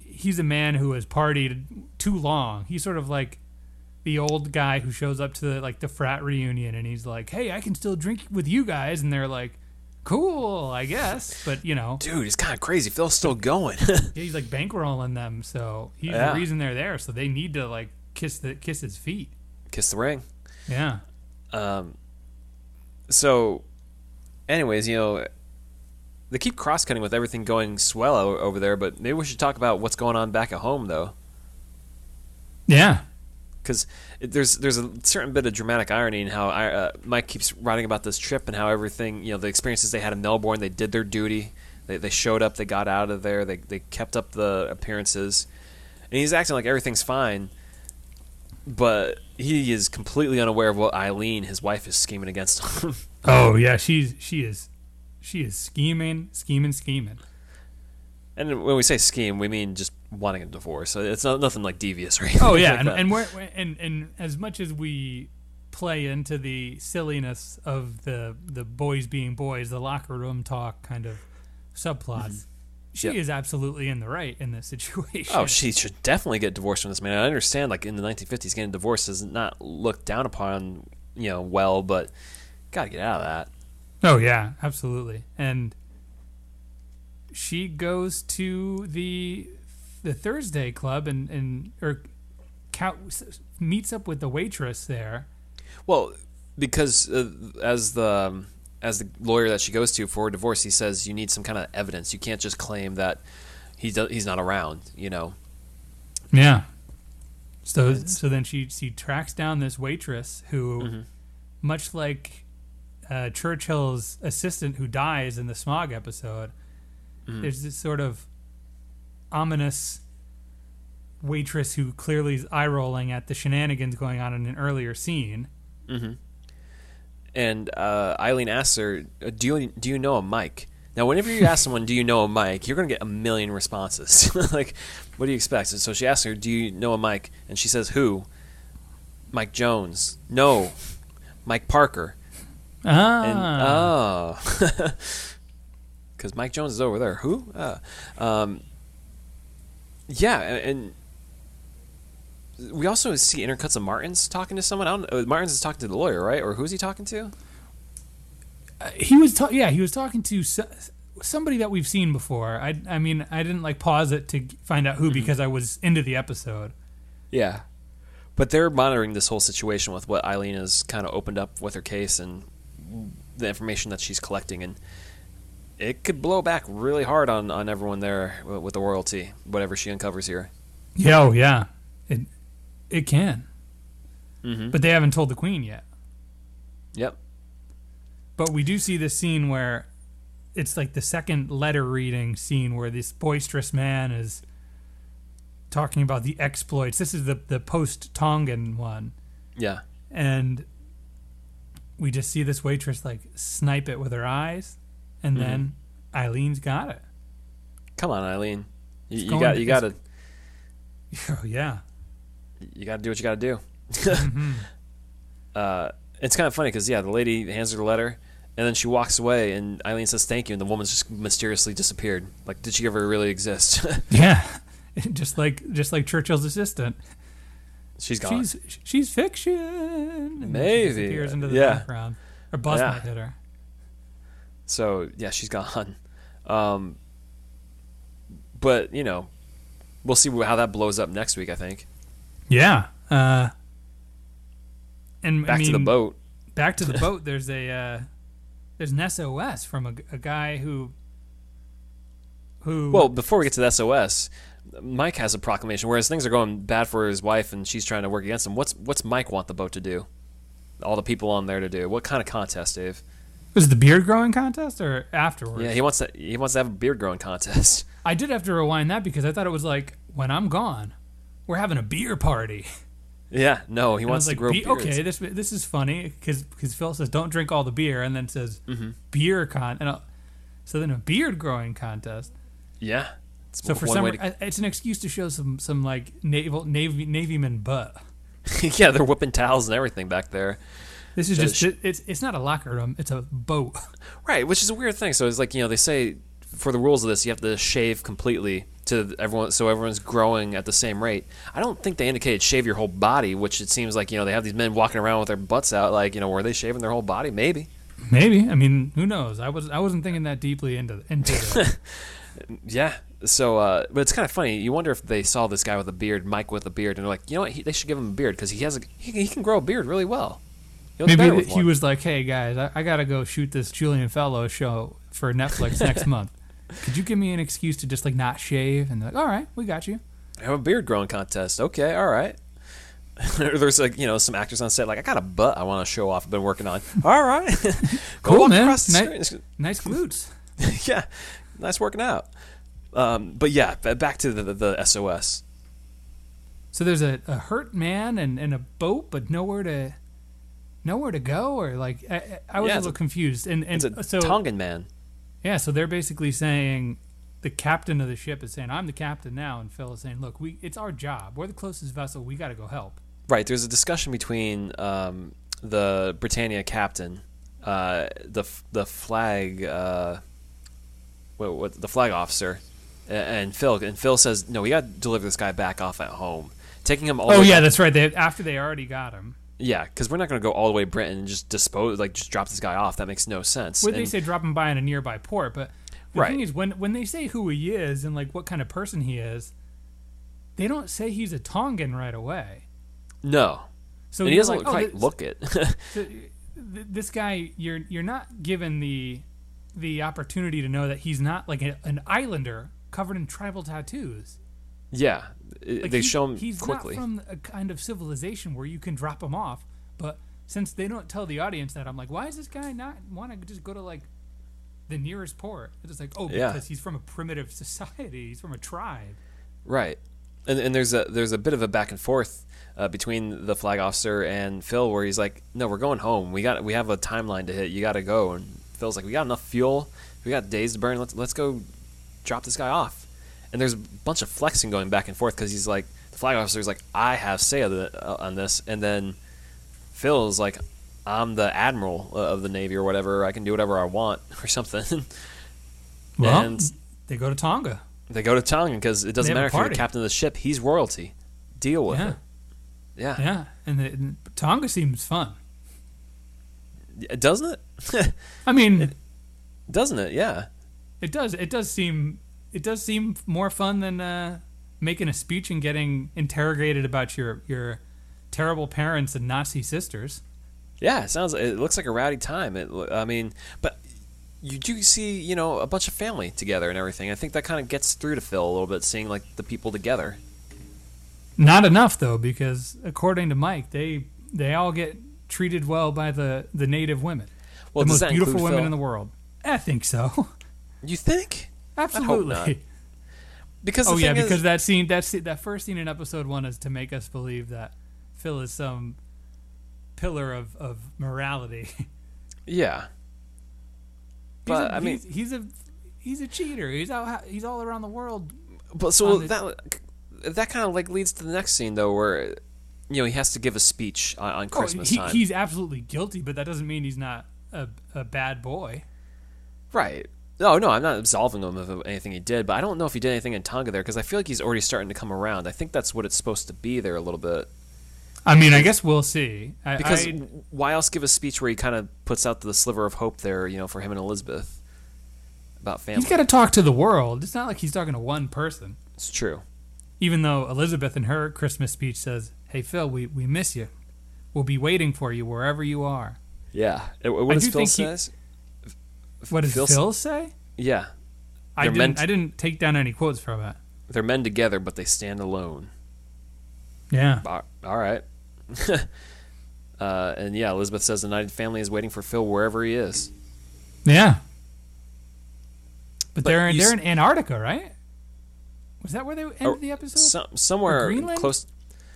S1: he's a man who has partied too long. He's sort of like the old guy who shows up to the, like the frat reunion and he's like, "Hey, I can still drink with you guys," and they're like, "Cool, I guess," but you know,
S2: Dude, it's kind of crazy. Phil's still going.
S1: yeah, he's like bankrolling them, so he's
S2: Yeah.
S1: the reason they're there. So they need to like kiss the kiss his feet.
S2: Kiss the ring.
S1: Yeah.
S2: Um, so, anyways, you know, they keep cross cutting with everything going swell over there, but maybe we should talk about what's going on back at home, though.
S1: Yeah.
S2: Because there's there's a certain bit of dramatic irony in how I, uh, Mike keeps writing about this trip and how everything you know the experiences they had in Melbourne they did their duty. They, they showed up they got out of there they they kept up the appearances. And he's acting like everything's fine but he is completely unaware of what Eileen his wife is scheming against him.
S1: Oh yeah, she's she is she is scheming, scheming, scheming.
S2: and when we say scheme we mean just wanting a divorce it's not nothing like devious or anything
S1: Oh yeah,
S2: like
S1: and and we're and and as much as we play into the silliness of the the boys being boys, the locker room talk kind of subplots, mm-hmm. she
S2: Yep.
S1: is absolutely in the right in this situation.
S2: Oh, she should definitely get divorced from this man. I understand, like in the 1950s, getting divorced is not looked down upon, you know, well, but gotta get out of that.
S1: Oh yeah, absolutely. And she goes to the the Thursday club and and or cow, meets up with the waitress there.
S2: Well, because uh, as the um, as the lawyer that she goes to for a divorce, he says you need some kind of evidence. You can't just claim that he do, he's not around. You know.
S1: Yeah. So so then she she tracks down this waitress who, much like uh, Churchill's assistant who dies in the smog episode, there's this sort of ominous waitress who clearly is eye rolling at the shenanigans going on in an earlier scene.
S2: And uh, Eileen asks her, uh, "Do you do you know a Mike?" Now, whenever you ask someone, "Do you know a Mike?" you're gonna get a million responses. like, what do you expect? And so she asks her, "Do you know a Mike?" And she says, "Who?" Mike Jones. No, Mike Parker.
S1: Ah,
S2: And oh, because Mike Jones is over there. Who? Uh, um, yeah, and, and we also see intercuts of Martins talking to someone. I don't. Uh, Martins is talking to the lawyer, right? Or who's he talking to?
S1: he was ta- yeah he was talking to so- somebody that we've seen before. I I mean I didn't like pause it to find out who because I was into the episode.
S2: Yeah. But they're monitoring this whole situation with what Eileen has kind of opened up with her case and the information that she's collecting, and it could blow back really hard on, on everyone there with the royalty, whatever she uncovers here.
S1: Yeah, oh yeah, it it can.
S2: Mm-hmm.
S1: But they haven't told the queen yet.
S2: Yep.
S1: But we do see this scene where it's like the second letter reading scene where this boisterous man is talking about the exploits. This is the the post Tongan one,
S2: Yeah.
S1: and we just see this waitress like snipe it with her eyes, and
S2: Mm-hmm.
S1: then Eileen's got it.
S2: Come on, Eileen. You, you got you got to
S1: Oh yeah,
S2: you got to do what you got to do. uh, it's kind of funny because yeah, the lady hands her the letter, and then she walks away, and Eileen says thank you, and the woman's just mysteriously disappeared. Like, did she ever really exist?
S1: yeah. just like just like Churchill's assistant.
S2: She's gone.
S1: She's she's fiction. And she
S2: Maybe,
S1: disappears into the
S2: yeah.
S1: background. Or bus
S2: Yeah.
S1: might hit her.
S2: So yeah, she's gone. Um, but you know, we'll see how that blows up next week. I think.
S1: Yeah. Uh, and
S2: Back
S1: I
S2: to the boat.
S1: Back to the boat. There's a uh, there's an SOS from a, a guy who who
S2: Well, before we get to the SOS, Mike has a proclamation. Whereas things are going bad for his wife, and she's trying to work against him. What's what's Mike want the boat to do? All the people on there to do. What kind of contest, Dave?
S1: Was it the beard growing contest or afterwards?
S2: Yeah, he wants to. He wants to have a beard growing contest.
S1: I did have to rewind that because I thought it was like when I'm gone, we're having a beer party.
S2: Yeah, no, he
S1: And
S2: wants
S1: was like,
S2: to grow
S1: "Be- okay, this this is funny because Phil says don't drink all the beer and then says
S2: Mm-hmm.
S1: beer con and I'll, so then a beard growing contest.
S2: Yeah. It's
S1: So for some, I- it's an excuse to show some some like naval navy navyman butt.
S2: yeah, they're whipping towels and everything back there.
S1: This is
S2: So
S1: just
S2: sh-
S1: it's it's not a locker room, it's a boat.
S2: Right, which is a weird thing. So it's like you know they say for the rules of this, you have to shave completely to everyone, so everyone's growing at the same rate. I don't think they indicated shave your whole body, which it seems like you know they have these men walking around with their butts out. Like you know, were they shaving their whole body? Maybe.
S1: Maybe I mean who knows? I was I wasn't thinking that deeply into into it.
S2: Yeah. So, uh, but it's kind of funny. You wonder if they saw this guy with a beard, Mike with a beard, and they're like, you know what? He, they should give him a beard because he has a he, he can grow a beard really well. He looks better
S1: Maybe he
S2: one.
S1: was like, "Hey guys, I, I gotta go shoot this Julian Fellowes show for Netflix next month. Could you give me an excuse to just like not shave?" And they're like, "All right, we got you."
S2: have a beard growing contest. Okay, all right. There's like you know some actors on set like I got a butt I want to show off. I've been working on. All right,
S1: Cool, man.
S2: across the
S1: Ni-
S2: screen.
S1: Nice glutes.
S2: yeah, nice working out. Um, but yeah, back to the, the, the SOS.
S1: So there's a, a hurt man and, and a boat, but nowhere to nowhere to go, or like I, I- was
S2: Yeah,
S1: a little
S2: a-
S1: confused. And and
S2: It's a
S1: so
S2: Tongan man.
S1: yeah, so they're basically saying the captain of the ship is saying, "I'm the captain now," and Phil is saying, "Look, we it's our job. We're the closest vessel. We got to go help."
S2: Right. There's a discussion between um, the Britannia captain, uh, the the flag, uh, what, what the flag officer, and Phil. And Phil says, "No, we got to deliver this guy back off at home." Taking him all.
S1: Oh yeah, that's right. They, after they already got him,
S2: yeah, because we're not going to go all the way to Britain and just dispose, like just drop this guy off. That makes no sense.
S1: Well, they say drop him by in a nearby port, but the
S2: Right.
S1: thing is, when when they say who he is and like what kind of person he is, they don't say he's a Tongan right away.
S2: no,
S1: So
S2: and he doesn't
S1: like, oh,
S2: quite
S1: this,
S2: look it.
S1: so, uh, this guy, you're you're not given the the opportunity to know that he's not like a, an islander covered in tribal tattoos.
S2: yeah,
S1: Like
S2: they
S1: he-
S2: show him
S1: he's
S2: quickly.
S1: not from a kind of civilization where you can drop him off. But since they don't tell the audience that, I'm like, why is this guy not want to just go to like the nearest port? It's just like, oh,
S2: Yeah.
S1: because he's from a primitive society. He's from a tribe.
S2: Right, and and there's a there's a bit of a back and forth uh, between the flag officer and Phil, where he's like, "No, we're going home. We got we have a timeline to hit. You got to go." And Phil's like, "We got enough fuel. We got days to burn. Let's let's go drop this guy off." And there's a bunch of flexing going back and forth because he's like, the flag officer's like, "I have say uh, on this," and then Phil's like, "I'm the admiral uh, of the navy or whatever. I can do whatever I want or something."
S1: Well,
S2: and
S1: they go to Tonga.
S2: they go to Tonga because it doesn't matter if you're the captain of the ship. He's royalty. Deal with
S1: Yeah.
S2: it. Yeah.
S1: Yeah, and, the, and Tonga seems fun.
S2: Doesn't it?
S1: I mean,
S2: Doesn't it? Yeah.
S1: It does. It does seem. It does seem more fun than uh, making a speech and getting interrogated about your your terrible parents and Nazi sisters.
S2: Yeah. It sounds. It looks like a rowdy time. It. I mean, but you do see, you know, a bunch of family together and everything. I think that kind of gets through to Phil a little bit, seeing like the people together.
S1: Not enough though, because according to Mike, they they all get treated well by the the native women,
S2: Well,
S1: the most beautiful women
S2: Phil?
S1: in the world. I think so.
S2: You think?
S1: Absolutely.
S2: Because
S1: Oh yeah,
S2: is-
S1: because that scene, that that first scene in episode one is to make us believe that Phil is some pillar of, of morality.
S2: yeah. But
S1: a-
S2: I mean,
S1: he's, he's a he's a cheater. He's out. He's all around the world.
S2: But so
S1: the-
S2: that that kind of like leads to the next scene though, where you know he has to give a speech on, on
S1: Oh,
S2: Christmas
S1: he,
S2: time.
S1: he's absolutely guilty, but that doesn't mean he's not a, a bad boy.
S2: Right. No, no, I'm not absolving him of anything he did, but I don't know if he did anything in Tonga there because I feel like he's already starting to come around. I think that's what it's supposed to be there a little bit.
S1: I mean, I guess we'll see. I,
S2: Because
S1: I,
S2: why else give a speech where he kind of puts out the sliver of hope there, you know, for him and Elizabeth about family?
S1: he's got to talk to the world. It's not like he's talking to one person.
S2: it's true.
S1: Even though Elizabeth in her Christmas speech says, "Hey Phil, we, we miss you. We'll be waiting for you wherever you are."
S2: Yeah. What does
S1: do
S2: Phil
S1: he-
S2: says?
S1: What does
S2: Phil
S1: Phil, say?
S2: Yeah.
S1: I
S2: They're
S1: didn't.
S2: meant-
S1: I didn't take down any quotes from it.
S2: They're men together, but they stand alone.
S1: Yeah.
S2: All all right. uh, and yeah, Elizabeth says the United family is waiting for Phil wherever he is.
S1: Yeah. But,
S2: But
S1: they're
S2: you
S1: they're
S2: s-
S1: in Antarctica, right? Was that where they ended
S2: Or
S1: the episode?
S2: Some, somewhere
S1: Greenland?
S2: close,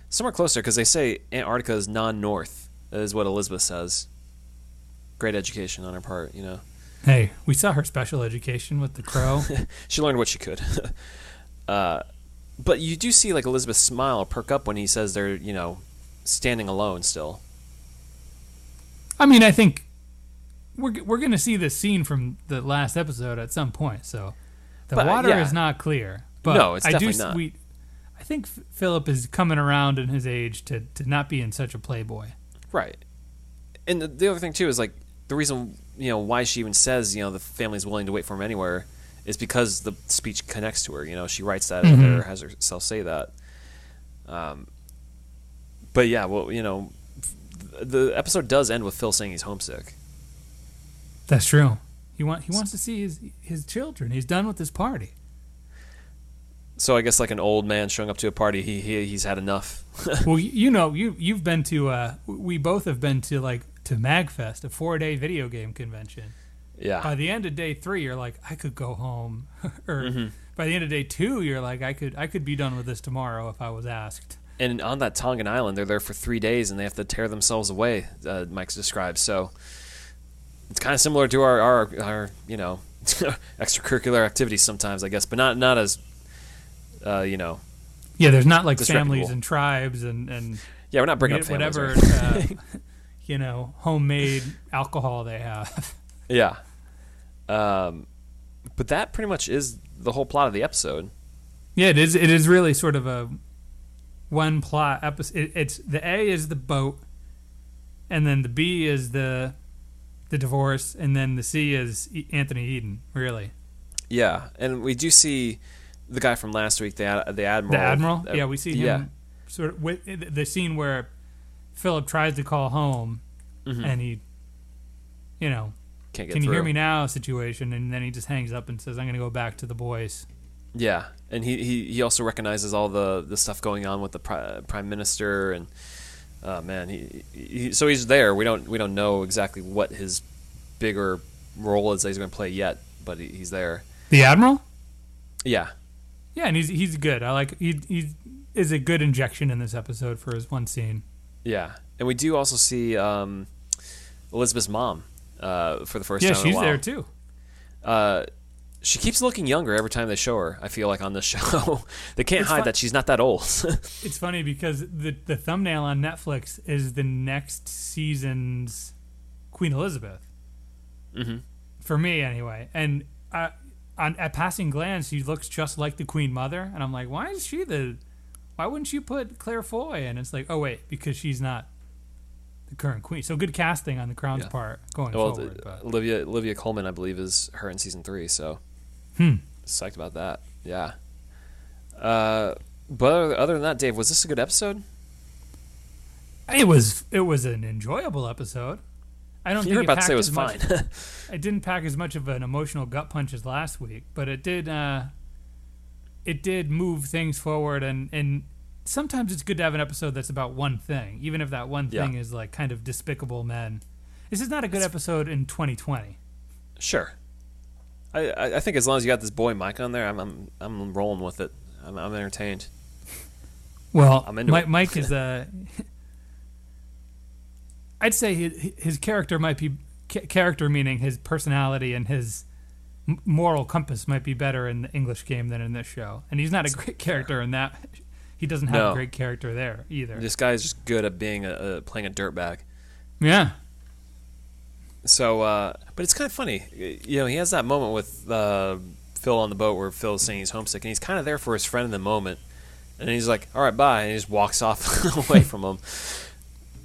S2: somewhere closer, because they say Antarctica is non-north, is what Elizabeth says. Great education on her part, you know.
S1: Hey, we saw her special education with the crow.
S2: She learned what she could. uh, but you do see like Elizabeth smile or perk up when he says they're, you know, standing alone still.
S1: I mean, I think we're we're gonna see this scene from the last episode at some point. So the
S2: But, uh,
S1: water
S2: yeah.
S1: is not clear. But
S2: No, it's
S1: I do,
S2: definitely
S1: s-
S2: not.
S1: We, I think Philip is coming around in his age to, to not being such a playboy.
S2: Right. And the, the other thing too is like the reason you know why she even says you know the family's willing to wait for him anywhere is because the speech connects to her. You know, she writes that in there, has herself say that. Um. But yeah, well, you know, the episode does end with Phil saying he's homesick.
S1: That's true. He want he wants to see his his children. He's done with this party.
S2: So I guess like an old man showing up to a party, he, he he's had enough.
S1: well, you know, you you've been to. Uh, we both have been to like to Magfest, a four day video game convention.
S2: yeah.
S1: By the end of day three, you're like, I could go home. or
S2: Mm-hmm.
S1: by the end of day two, you're like, I could I could be done with this tomorrow if I was asked.
S2: and on that Tongan island, they're there for three days and they have to tear themselves away. Uh, Mike's described. So it's kind of similar to our our, our you know extracurricular activities sometimes, I guess, but not not as uh, you know.
S1: Yeah, there's not like families and tribes and and
S2: Yeah, we're not bringing up families.
S1: whatever
S2: right?
S1: uh, you know homemade alcohol they have.
S2: Yeah. Um, but that pretty much is the whole plot of the episode.
S1: Yeah, it is. It is really sort of a one plot episode. It, it's the A is the boat, and then the B is the the divorce, and then the C is Anthony Eden. Really,
S2: Yeah, and we do see the guy from last week, the the admiral.
S1: the admiral.
S2: uh,
S1: yeah, we see him
S2: Yeah,
S1: sort of with the scene where Philip tries to call home, and he, you know,
S2: can't get
S1: can you hear me now? Situation, and then he just hangs up and says, "I'm going to go back to the boys."
S2: Yeah, and he, he, he also recognizes all the, the stuff going on with the pri- prime minister, and uh, man, he, he so he's there. We don't we don't know exactly what his bigger role is that he's going to play yet, but he, he's there.
S1: The admiral.
S2: Yeah,
S1: Yeah, and he's he's good. I like he he is a good injection in this episode for his one scene.
S2: Yeah, and we do also see um, Elizabeth's mom uh, for the first
S1: Yeah,
S2: time. a
S1: she's there too.
S2: Uh, she keeps looking younger every time they show her. I feel like on this show, they can't
S1: It's
S2: hide
S1: fun-
S2: that she's not that old.
S1: It's funny because the the thumbnail on Netflix is the next season's Queen Elizabeth.
S2: Mhm.
S1: For me, anyway, and uh, on at passing glance, she looks just like the Queen Mother, and I'm like, why is she the? Why wouldn't you put Claire Foy? And it's like, oh wait, because she's not the current queen. So good casting on the Crown's
S2: Yeah.
S1: part going
S2: well,
S1: forward.
S2: Olivia Olivia Colman, I believe, is her in season three. So,
S1: Hmm.
S2: psyched about that. Yeah. Uh, but other- than that, Dave, was this a good episode?
S1: It was it was an enjoyable episode. I don't
S2: You were
S1: think
S2: about to say it was fine.
S1: much- it didn't pack as much of an emotional gut punch as last week, but it did. Uh, it did move things forward, and and sometimes it's good to have an episode that's about one thing, even if that one
S2: Yeah.
S1: thing is like kind of despicable men. This is not a good episode in 2020.
S2: sure. I, I think as long as you got this boy Mike on there, I'm I'm, I'm rolling with it. I'm, I'm entertained.
S1: Well,
S2: I'm into
S1: Mike. Mike is uh, I'd say his, his character might be character meaning his personality and his moral compass might be better in the English game than in this show. And he's not a great character in that. He doesn't have
S2: No.
S1: a great character there either.
S2: This guy's just good at being a, playing a dirtbag.
S1: yeah.
S2: So, uh, but it's kind of funny. You know, he has that moment with uh, Phil on the boat where Phil's saying he's homesick, and he's kind of there for his friend in the moment. And he's like, "All right, bye," and he just walks off away from him.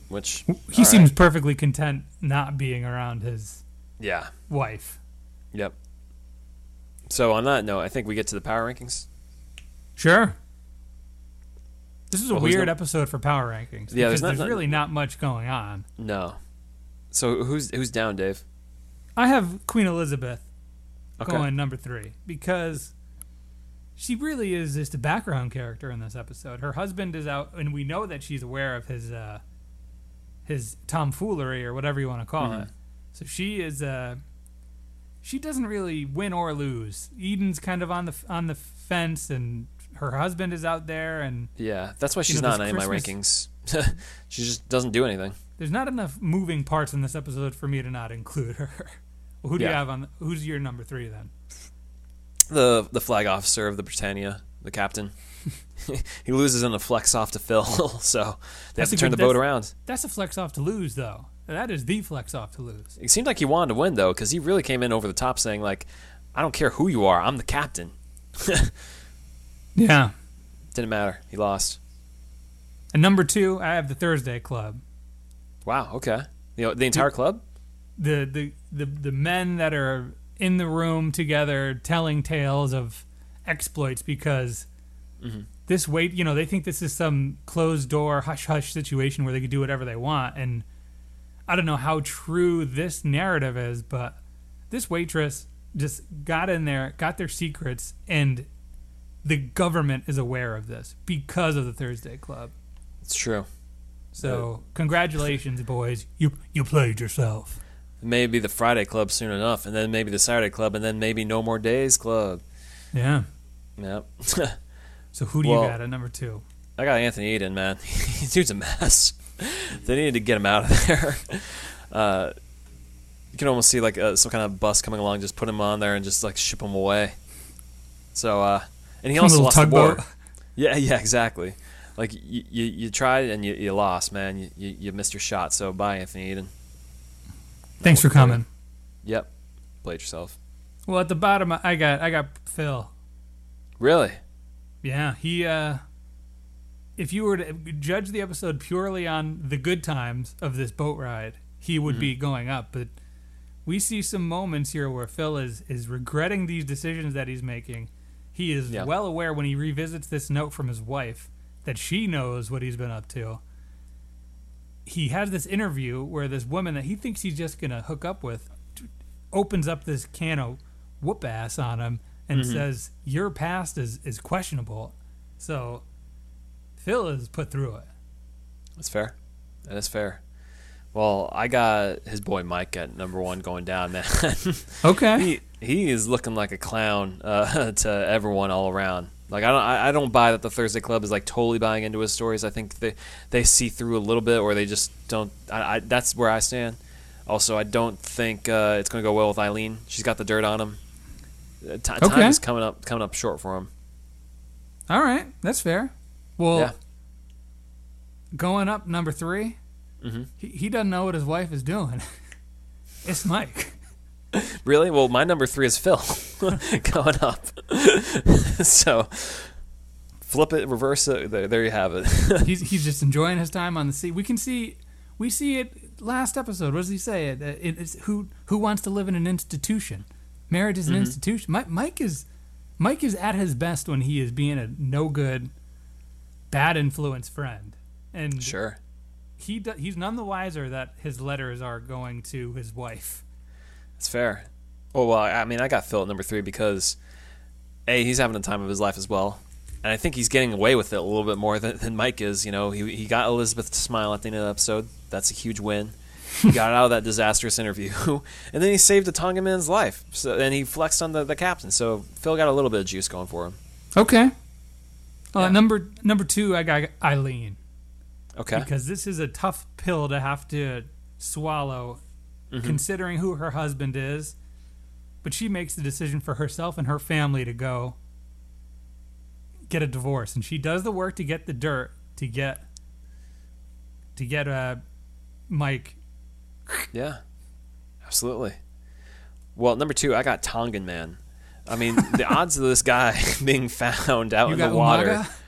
S2: Which
S1: He
S2: all right.
S1: seems perfectly content not being around his
S2: yeah,
S1: wife.
S2: yep. So on that note, I think we get to the power rankings.
S1: Sure. This is a
S2: Well, who's
S1: weird episode for power rankings.
S2: Yeah,
S1: because
S2: there's not-
S1: there's
S2: not-
S1: really not much going on.
S2: No. So who's who's down, Dave?
S1: I have Queen Elizabeth
S2: Okay.
S1: going number three because she really is just a background character in this episode. Her husband is out, and we know that she's aware of his uh, his tomfoolery or whatever you want to call
S2: Mm-hmm.
S1: it. So she is uh, she doesn't really win or lose. Eden's kind of on the on the fence, and her husband is out there, and
S2: Yeah, that's why she's
S1: know,
S2: not in of my rankings. she just doesn't do anything.
S1: there's not enough moving parts in this episode for me to not include her. well, who do you have on? Who's your number three then?
S2: The the flag officer of the Britannia, the captain. he loses in a flex off to Phil, so they have
S1: That's
S2: to turn
S1: good-
S2: the boat around.
S1: That's a flex off to lose, though. That is the flex off to lose.
S2: It seemed like he wanted to win though, because he really came in over the top, saying like, "I don't care who you are, I'm the captain."
S1: Yeah.
S2: Didn't matter. He lost.
S1: And number two, I have the Thursday Club.
S2: Wow. Okay. You know the entire club.
S1: The the the, the men that are in the room together telling tales of exploits because mm-hmm. this wait, you know, they think this is some closed door hush hush situation where they could do whatever they want, and I don't know how true this narrative is, but this waitress just got in there, got their secrets, and the government is aware of this because of the Thursday Club.
S2: It's true.
S1: So uh, congratulations, boys. You you played yourself.
S2: Maybe the Friday Club soon enough, and then maybe the Saturday Club, and then maybe No More Days Club.
S1: Yeah.
S2: Yep.
S1: So who do
S2: Well-
S1: you got at number two?
S2: I got Anthony Eden, man. Dude's a mess. they needed to get him out of there. Uh, you can almost see like uh, some kind of bus coming along, just put him on there and just like ship him away. So, uh, and he also
S1: little
S2: lost the war. Yeah, yeah, exactly. Like you, you, you tried and you, you lost, man. You, you, you missed your shot. So bye, Anthony Eden.
S1: Thanks for coming.
S2: Yep, played yourself.
S1: Well, at the bottom, I got I got Phil.
S2: Really?
S1: Yeah, he. uh If you were to judge the episode purely on the good times of this boat ride, he would be mm-hmm. going up. But we see some moments here where Phil is is regretting these decisions that he's making. He is
S2: Yeah.
S1: well aware when he revisits this note from his wife that she knows what he's been up to. He has this interview where this woman that he thinks he's just gonna hook up with opens up this can of whoop ass on him and mm-hmm. says your past is is questionable. So Phil is put through it.
S2: That's fair. That is fair. Well, I got his boy Mike at number one going down, man.
S1: Okay.
S2: he he is looking like a clown uh, to everyone all around. Like I don't I, don't buy that the Thursday Club is like totally buying into his stories. I think they they see through a little bit, or they just don't. I, I that's where I stand. Also, I don't think uh, it's going to go well with Eileen. She's got the dirt on him. Uh, ti-
S1: Okay.
S2: Time is coming up coming up short for him.
S1: All right, that's fair. Well,
S2: Yeah.
S1: going up number 3
S2: Mhm.
S1: he, he doesn't know what his wife is doing. it's Mike.
S2: Really? Well, my number three is Phil going up. so flip it, reverse it. There, there you have it.
S1: he's he's just enjoying his time on the sea. We can see we see it last episode. What does he say? It, it, it's who who wants to live in an institution. Marriage is an
S2: Mm-hmm.
S1: institution. Mike, Mike is Mike is at his best when he is being a no good, bad influence friend, and
S2: sure.
S1: he do, he's none the wiser that his letters are going to his wife.
S2: That's fair. Oh well, I mean, I got Phil at number three because, A, he's having the time of his life as well. And I think he's getting away with it a little bit more than, than Mike is. You know, he, he got Elizabeth to smile at the end of the episode. That's a huge win. He got out of that disastrous interview. and then he saved a Tonga man's life. So, and he flexed on the, the captain. So Phil got a little bit of juice going for him.
S1: Okay. Uh,
S2: Yeah.
S1: Number number two, I got Eileen.
S2: Okay.
S1: because this is a tough pill to have to swallow
S2: Mm-hmm.
S1: considering who her husband is but she makes the decision for herself and her family to go get a divorce and she does the work to get the dirt to get to get uh mike
S2: Yeah, absolutely. Well, number two, I got Tongan Man. I mean, the odds of this guy being found out
S1: you
S2: in the water.
S1: Umaga?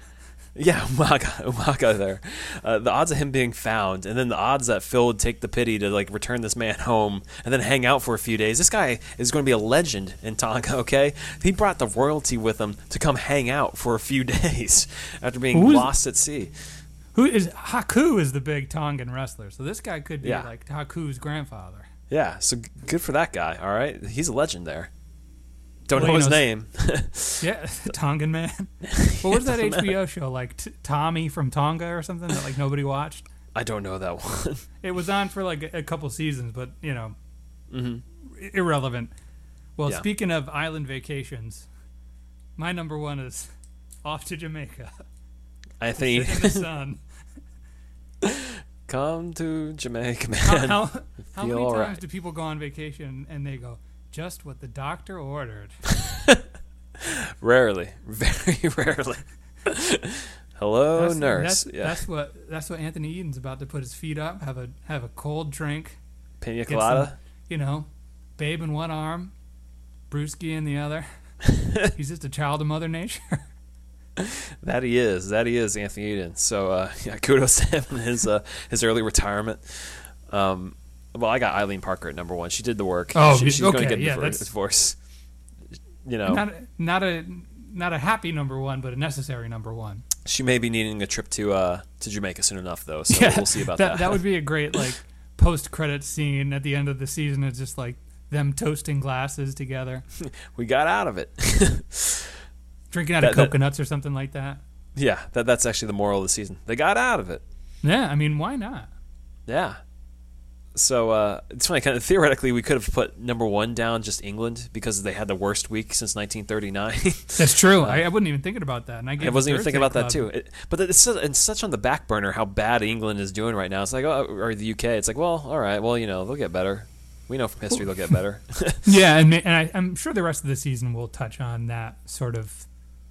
S2: Yeah, Umaga, Umaga there. Uh, the odds of him being found, and then the odds that Phil would take the pity to like return this man home and then hang out for a few days. This guy is going to be a legend in Tonga. Okay, he brought the royalty with him to come hang out for a few days after being
S1: Who's-
S2: lost at sea.
S1: who is haku is the big tongan wrestler so this guy could be
S2: Yeah.
S1: like haku's grandfather
S2: Yeah, so good for that guy. All right, he's a legend there. Don't
S1: Well,
S2: know his name.
S1: yeah tongan man what was that hbo show like t- tommy from tonga or something that like nobody watched
S2: I don't know that one.
S1: It was on for like a, a couple seasons, but you know,
S2: Mhm.
S1: irrelevant. Well,
S2: Yeah.
S1: speaking of island vacations, my number one is off to Jamaica.
S2: I think
S1: in the sun.
S2: come to Jamaica,
S1: How,
S2: man.
S1: how, how
S2: Feel
S1: many times
S2: right.
S1: do people go on vacation and they go just what the doctor ordered?
S2: Rarely, very rarely. Hello,
S1: That's-
S2: nurse.
S1: That's,
S2: yeah,
S1: that's what that's what Anthony Eden's about to put his feet up, have a have a cold drink,
S2: pina
S1: get some-
S2: colada.
S1: you know, babe in one arm, Brewski in the other. He's just a child of Mother Nature.
S2: That he is. That he is, Anthony Eden. So uh, yeah, kudos to him and his uh, his early retirement. Um, well, I got Eileen Parker at number one. She did the work.
S1: Oh,
S2: she, she's going
S1: okay,
S2: to get
S1: yeah, that's-
S2: divorce. You know,
S1: not a, not a not a happy number one, but a necessary number one.
S2: she may be needing a trip to uh, to Jamaica soon enough, though. So we'll see about that.
S1: that. would be a great like post credit scene at the end of the season. It's just like them toasting glasses together.
S2: we got out of it.
S1: Drinking out
S2: That-
S1: of
S2: that-
S1: coconuts or something like that.
S2: Yeah, that that's actually the moral of the season. They got out of it.
S1: Yeah, I mean, why not?
S2: Yeah. So uh, it's funny. Kind of theoretically, we could have put number one down just England because they had the worst week since 1939.
S1: That's true. I, I wasn't even thinking about that. And I,
S2: I wasn't even thinking about that too. It, but it's, it's such on the back burner how bad England is doing right now. It's like, oh, or the UK. It's like, well, all right, well, you know, they'll get better. We know from history they'll get better.
S1: Yeah, and, and I, I'm sure the rest of the season will touch on that sort of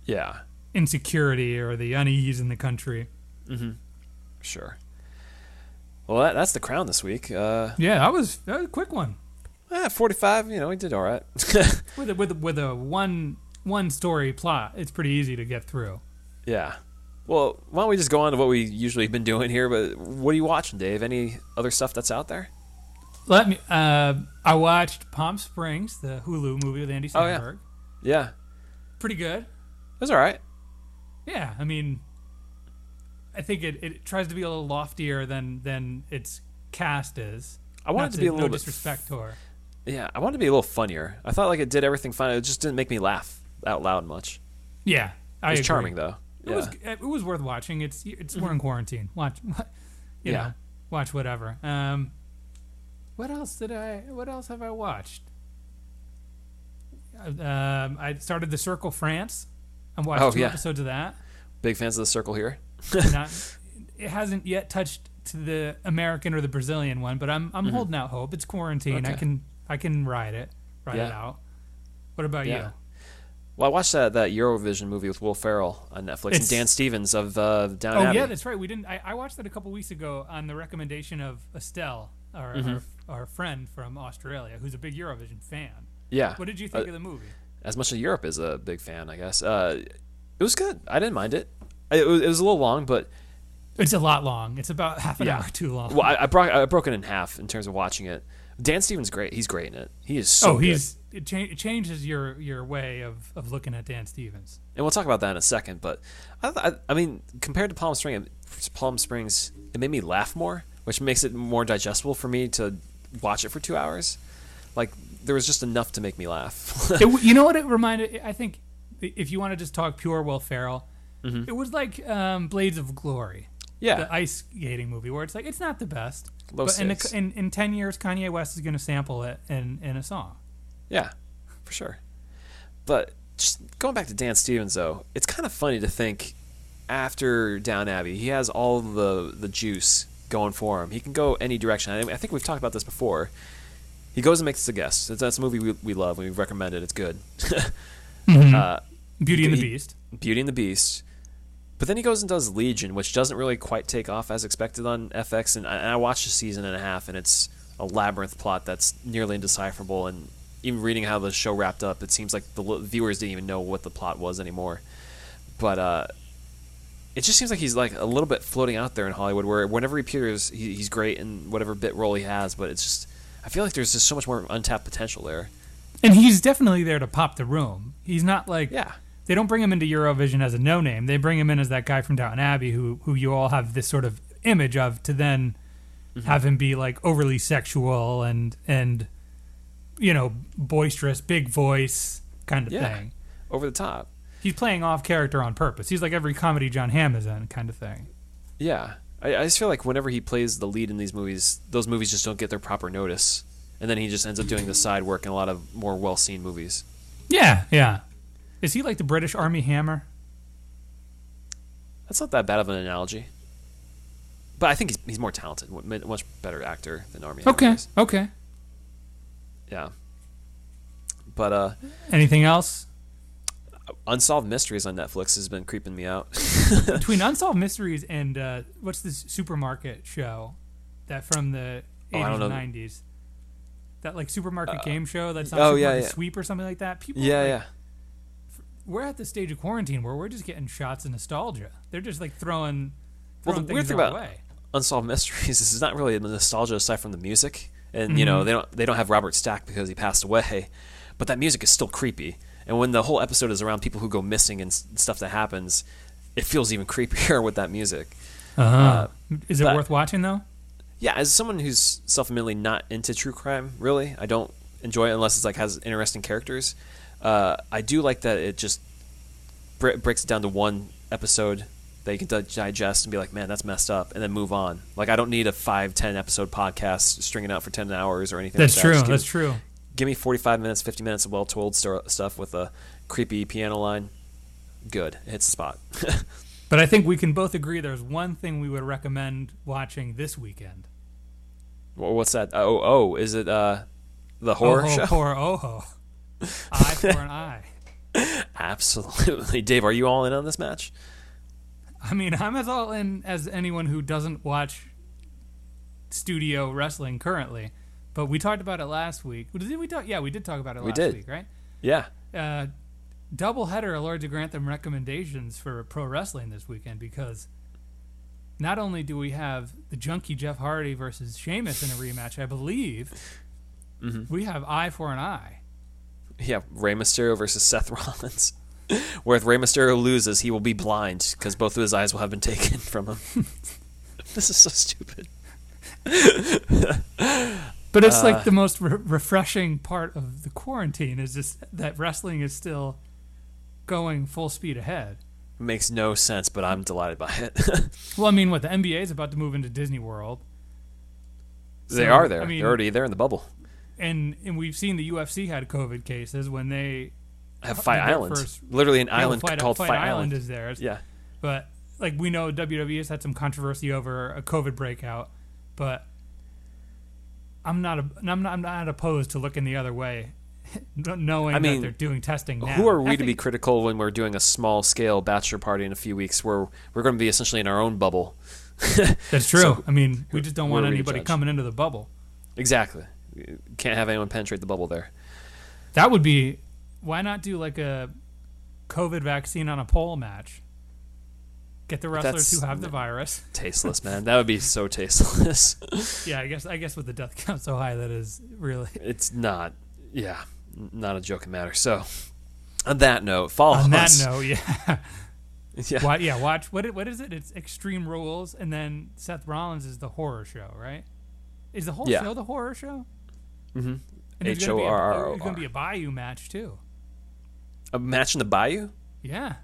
S2: yeah,
S1: insecurity or the unease in the country.
S2: sure. Well, that, that's the crown this week. Uh,
S1: Yeah, that was, that was a quick one.
S2: eh, 45. You know, we did all right.
S1: With a, with a, with a one one story plot, it's pretty easy to get through.
S2: yeah. Well, why don't we just go on to what we usually been doing here? But what are you watching, Dave? Any other stuff that's out there?
S1: Let me. Uh, I watched Palm Springs, the Hulu movie with Andy Samberg.
S2: Oh, yeah. Yeah,
S1: Pretty good.
S2: it was all right.
S1: Yeah, I mean, I think it, it tries to be a little loftier than than its cast is.
S2: I wanted
S1: Not
S2: to be a
S1: no
S2: little bit
S1: disrespect to her.
S2: Yeah, I wanted to be a little funnier. I thought like it did everything fine. It just didn't make me laugh out loud much.
S1: Yeah, I
S2: It was
S1: agree.
S2: charming though.
S1: It
S2: Yeah.
S1: was it was worth watching. It's it's we're in quarantine. Watch, you
S2: Yeah.
S1: know, watch whatever. Um, what else did I? What else have I watched? Um, I started the Circle France. I watched
S2: Oh,
S1: two
S2: yeah.
S1: episodes of that.
S2: Big fans of the circle here.
S1: Not, it hasn't yet touched to the American or the Brazilian one, but I'm I'm holding out hope. It's quarantine. I
S2: Mm-hmm.
S1: Can I can ride it, ride it out. What about
S2: Yeah.
S1: you?
S2: Well, I watched that that Eurovision movie with Will Ferrell on Netflix
S1: It's-
S2: and Dan Stevens of uh, Down
S1: Oh
S2: Abbey.
S1: yeah, that's right. We didn't. I, I watched that a couple weeks ago on the recommendation of Estelle, our,
S2: Mm-hmm.
S1: our our friend from Australia, who's a big Eurovision fan.
S2: yeah.
S1: What did you think
S2: Uh,
S1: of the movie?
S2: as much as Europe is a big fan, I guess. Uh, it was good. I didn't mind it. It was, it was a little long, but
S1: It's a lot long. It's about half an
S2: yeah.
S1: hour too long.
S2: Well, I, I broke I broke it in half in terms of watching it. Dan Stevens great. He's great in it. He is so
S1: oh,
S2: good.
S1: he's it, cha- it changes your your way of, of looking at Dan Stevens.
S2: and we'll talk about that in a second. But I, I, I mean, compared to Palm Springs, Palm Springs, it made me laugh more, which makes it more digestible for me to watch it for two hours. Like there was just enough to make me laugh.
S1: it, you know what it reminded? I think if you want to just talk pure Will Ferrell, it was like um, Blades of Glory.
S2: Mm-hmm. yeah,
S1: the ice skating movie where it's like it's not the best.
S2: Low
S1: but in, the, in in ten years, Kanye West is going to sample it in in a song.
S2: yeah, for sure. But just going back to Dan Stevens, though, it's kind of funny to think after Downton Abbey, he has all the the juice going for him. He can go any direction. I, I think we've talked about this before. He goes and makes the guest. That's, that's a movie we, we love. We recommend it. It's good. uh,
S1: Beauty and the
S2: He-
S1: Beast.
S2: Beauty and the Beast. But then he goes and does Legion, which doesn't really quite take off as expected on FX. And I, and I watched a season and a half, and it's a labyrinth plot that's nearly indecipherable. And even reading how the show wrapped up, it seems like the viewers didn't even know what the plot was anymore. But uh, it just seems like he's like a little bit floating out there in Hollywood, where whenever he appears, he, he's great in whatever bit role he has. But it's just, I feel like there's just so much more untapped potential there.
S1: And he's definitely there to pop the room. He's not like
S2: Yeah.
S1: They don't bring him into Eurovision as a no name. They bring him in as that guy from Downton Abbey who who you all have this sort of image of to then
S2: Mm-hmm.
S1: have him be like overly sexual and and you know boisterous, big voice kind of
S2: Yeah.
S1: thing.
S2: Over the top.
S1: He's playing off character on purpose. He's like every comedy John Hamm is in kind of thing.
S2: Yeah, I, I just feel like whenever he plays the lead in these movies, those movies just don't get their proper notice, and then he just ends up doing the side work in a lot of more well-seen movies.
S1: Yeah, yeah. Is he like the British Armie Hammer?
S2: That's not that bad of an analogy, but I think he's he's more talented, mu- much better actor than Armie. Hammer
S1: Okay,
S2: is.
S1: okay.
S2: yeah. But uh,
S1: Anything else?
S2: Unsolved Mysteries on Netflix has been creeping me out.
S1: Between Unsolved Mysteries and uh, what's this supermarket show that from the
S2: Oh, I
S1: 80s
S2: don't know.
S1: and 90s? That like supermarket game show that's on
S2: oh, yeah, yeah.
S1: Sweep or something like that. People,
S2: yeah,
S1: like,
S2: yeah.
S1: We're at the stage of quarantine where we're just getting shots of nostalgia. They're just like throwing, throwing Well,
S2: the weird thing about-
S1: way.
S2: Unsolved Mysteries This is it's not really the nostalgia aside from the music, and you know they don't they don't have Robert Stack because he passed away, but that music is still creepy. And when the whole episode is around people who go missing and stuff that happens, it feels even creepier with that music.
S1: Uh-huh. Is it
S2: but-
S1: worth watching though?
S2: Yeah, as someone who's self-admittedly not into true crime, really, I don't enjoy it unless it's like has interesting characters. Uh, I do like that it just br- breaks it down to one episode that you can di- digest and be like, man, that's messed up, and then move on. Like I don't need a five, ten episode podcast stringing out for ten hours or anything.
S1: That's
S2: like that.
S1: true.
S2: Give-
S1: That's true.
S2: Give me forty five minutes, fifty minutes of well told sto- stuff with a creepy piano line. Good, it hits the spot.
S1: But I think we can both agree there's one thing we would recommend watching this weekend.
S2: Wha- What's that? Oh, oh, is it uh, the horror
S1: Oho,
S2: show?
S1: Poor Oho. Eye for an eye.
S2: Absolutely, Dave. Are you all in on this match?
S1: I mean, I'm as all in as anyone who doesn't watch studio wrestling currently. But we talked about it last week. Did we talk? Yeah, we did talk about it
S2: We
S1: last
S2: did.
S1: week, right?
S2: Yeah.
S1: Uh, double header Lord to Grantham recommendations for pro wrestling this weekend because not only do we have the junkie Jeff Hardy versus Sheamus in a rematch, I believe
S2: Mm-hmm.
S1: we have eye for an eye.
S2: Yeah, Rey Mysterio versus Seth Rollins. Where if Rey Mysterio loses, he will be blind because both of his eyes will have been taken from him. this is so stupid.
S1: But it's
S2: Uh,
S1: like the most re- refreshing part of the quarantine is just that wrestling is still going full speed ahead.
S2: Makes no sense, but I'm delighted by it.
S1: Well, I mean, what the NBA is about to move into Disney World,
S2: they
S1: So,
S2: are there.
S1: I mean-
S2: They're already there in the bubble.
S1: And and we've seen the UFC had COVID cases when they
S2: Have Fight Island.
S1: first-
S2: Literally an island
S1: Fight,
S2: called
S1: Fight,
S2: Fight,
S1: Island,
S2: Island.
S1: is theirs.
S2: Yeah.
S1: But like we know, WWE has had some controversy over a COVID breakout, but I'm not a, I'm not I'm not opposed to looking the other way, knowing
S2: I mean,
S1: that they're doing testing now.
S2: Who are we
S1: I
S2: to be critical when we're doing a small scale bachelor party in a few weeks where we're going to be essentially in our own bubble?
S1: That's true.
S2: So,
S1: I mean, we just don't want
S2: are we to
S1: anybody coming into the bubble.
S2: Exactly. Can't have anyone penetrate the bubble there.
S1: That would be. Why not do like a COVID vaccine on a pole match? Get the wrestlers
S2: That's-
S1: who have the virus.
S2: Tasteless, man. That would be so tasteless.
S1: Yeah, I guess I guess with the death count so high, that is really.
S2: it's not, yeah, not a joking matter. So, on that note, follow
S1: On that note, yeah.
S2: yeah,
S1: Wa- yeah, watch what it, what is it? It's Extreme Rules, and then Seth Rollins is the horror show, right? Is the whole
S2: Yeah.
S1: show the horror show?
S2: Mhm.
S1: And there's gonna be a-
S2: H-O-R-R-O-R.
S1: There's going to be a Bayou match too.
S2: a match in the Bayou.
S1: Yeah.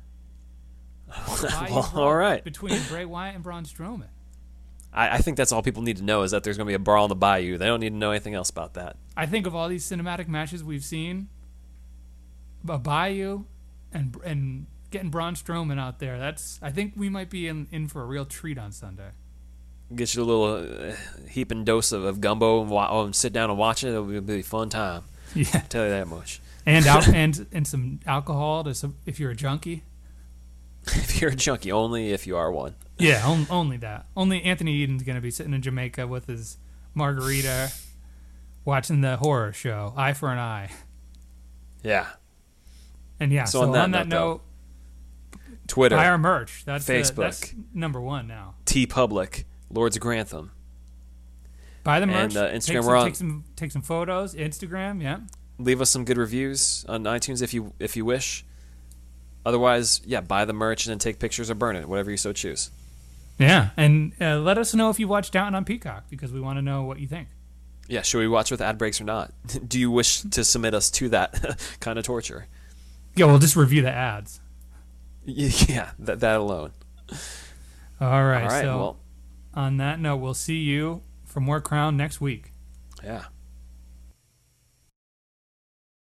S1: Bayou
S2: Well, all right.
S1: Between Bray Wyatt and Braun Strowman.
S2: I, I think that's all people need to know is that there's going to be a brawl in the Bayou. They don't need to know anything else about that.
S1: I think of all these cinematic matches we've seen, a Bayou and and getting Braun Strowman out there. That's I think we might be in, in for a real treat on Sunday.
S2: Get you a little uh, heap and dose of, of gumbo and, wa- oh, and sit down and watch it. It'll be, it'll be a fun time.
S1: Yeah,
S2: tell you that much.
S1: and al- and and some alcohol to some, if you're a junkie.
S2: if you're a junkie, only if you are one.
S1: Yeah, on, only that. Only Anthony Eden's gonna be sitting in Jamaica with his margarita, watching the horror show Eye for an Eye.
S2: Yeah.
S1: And yeah,
S2: So
S1: so,
S2: on that
S1: on that
S2: note,
S1: note,
S2: Twitter,
S1: buy our merch. That's the-
S2: Facebook.
S1: that's number one now.
S2: TeePublic, Lords of Grantham.
S1: Buy the
S2: And,
S1: merch.
S2: uh,
S1: take
S2: Instagram,
S1: some,
S2: we're on-
S1: take some take some photos. Instagram, yeah.
S2: Leave us some good reviews on iTunes if you if you wish. Otherwise, yeah, buy the merch and then take pictures or burn it, whatever you so choose.
S1: Yeah, and uh, let us know if you watch Downton on Peacock because we want to know what you think.
S2: Yeah, should we watch with ad breaks or not? Do you wish to submit us to that kind of torture?
S1: Yeah, we'll just review the ads.
S2: Yeah, that that alone.
S1: All right.
S2: All right,
S1: so
S2: well,
S1: on that note, we'll see you for more Crown next week.
S2: yeah.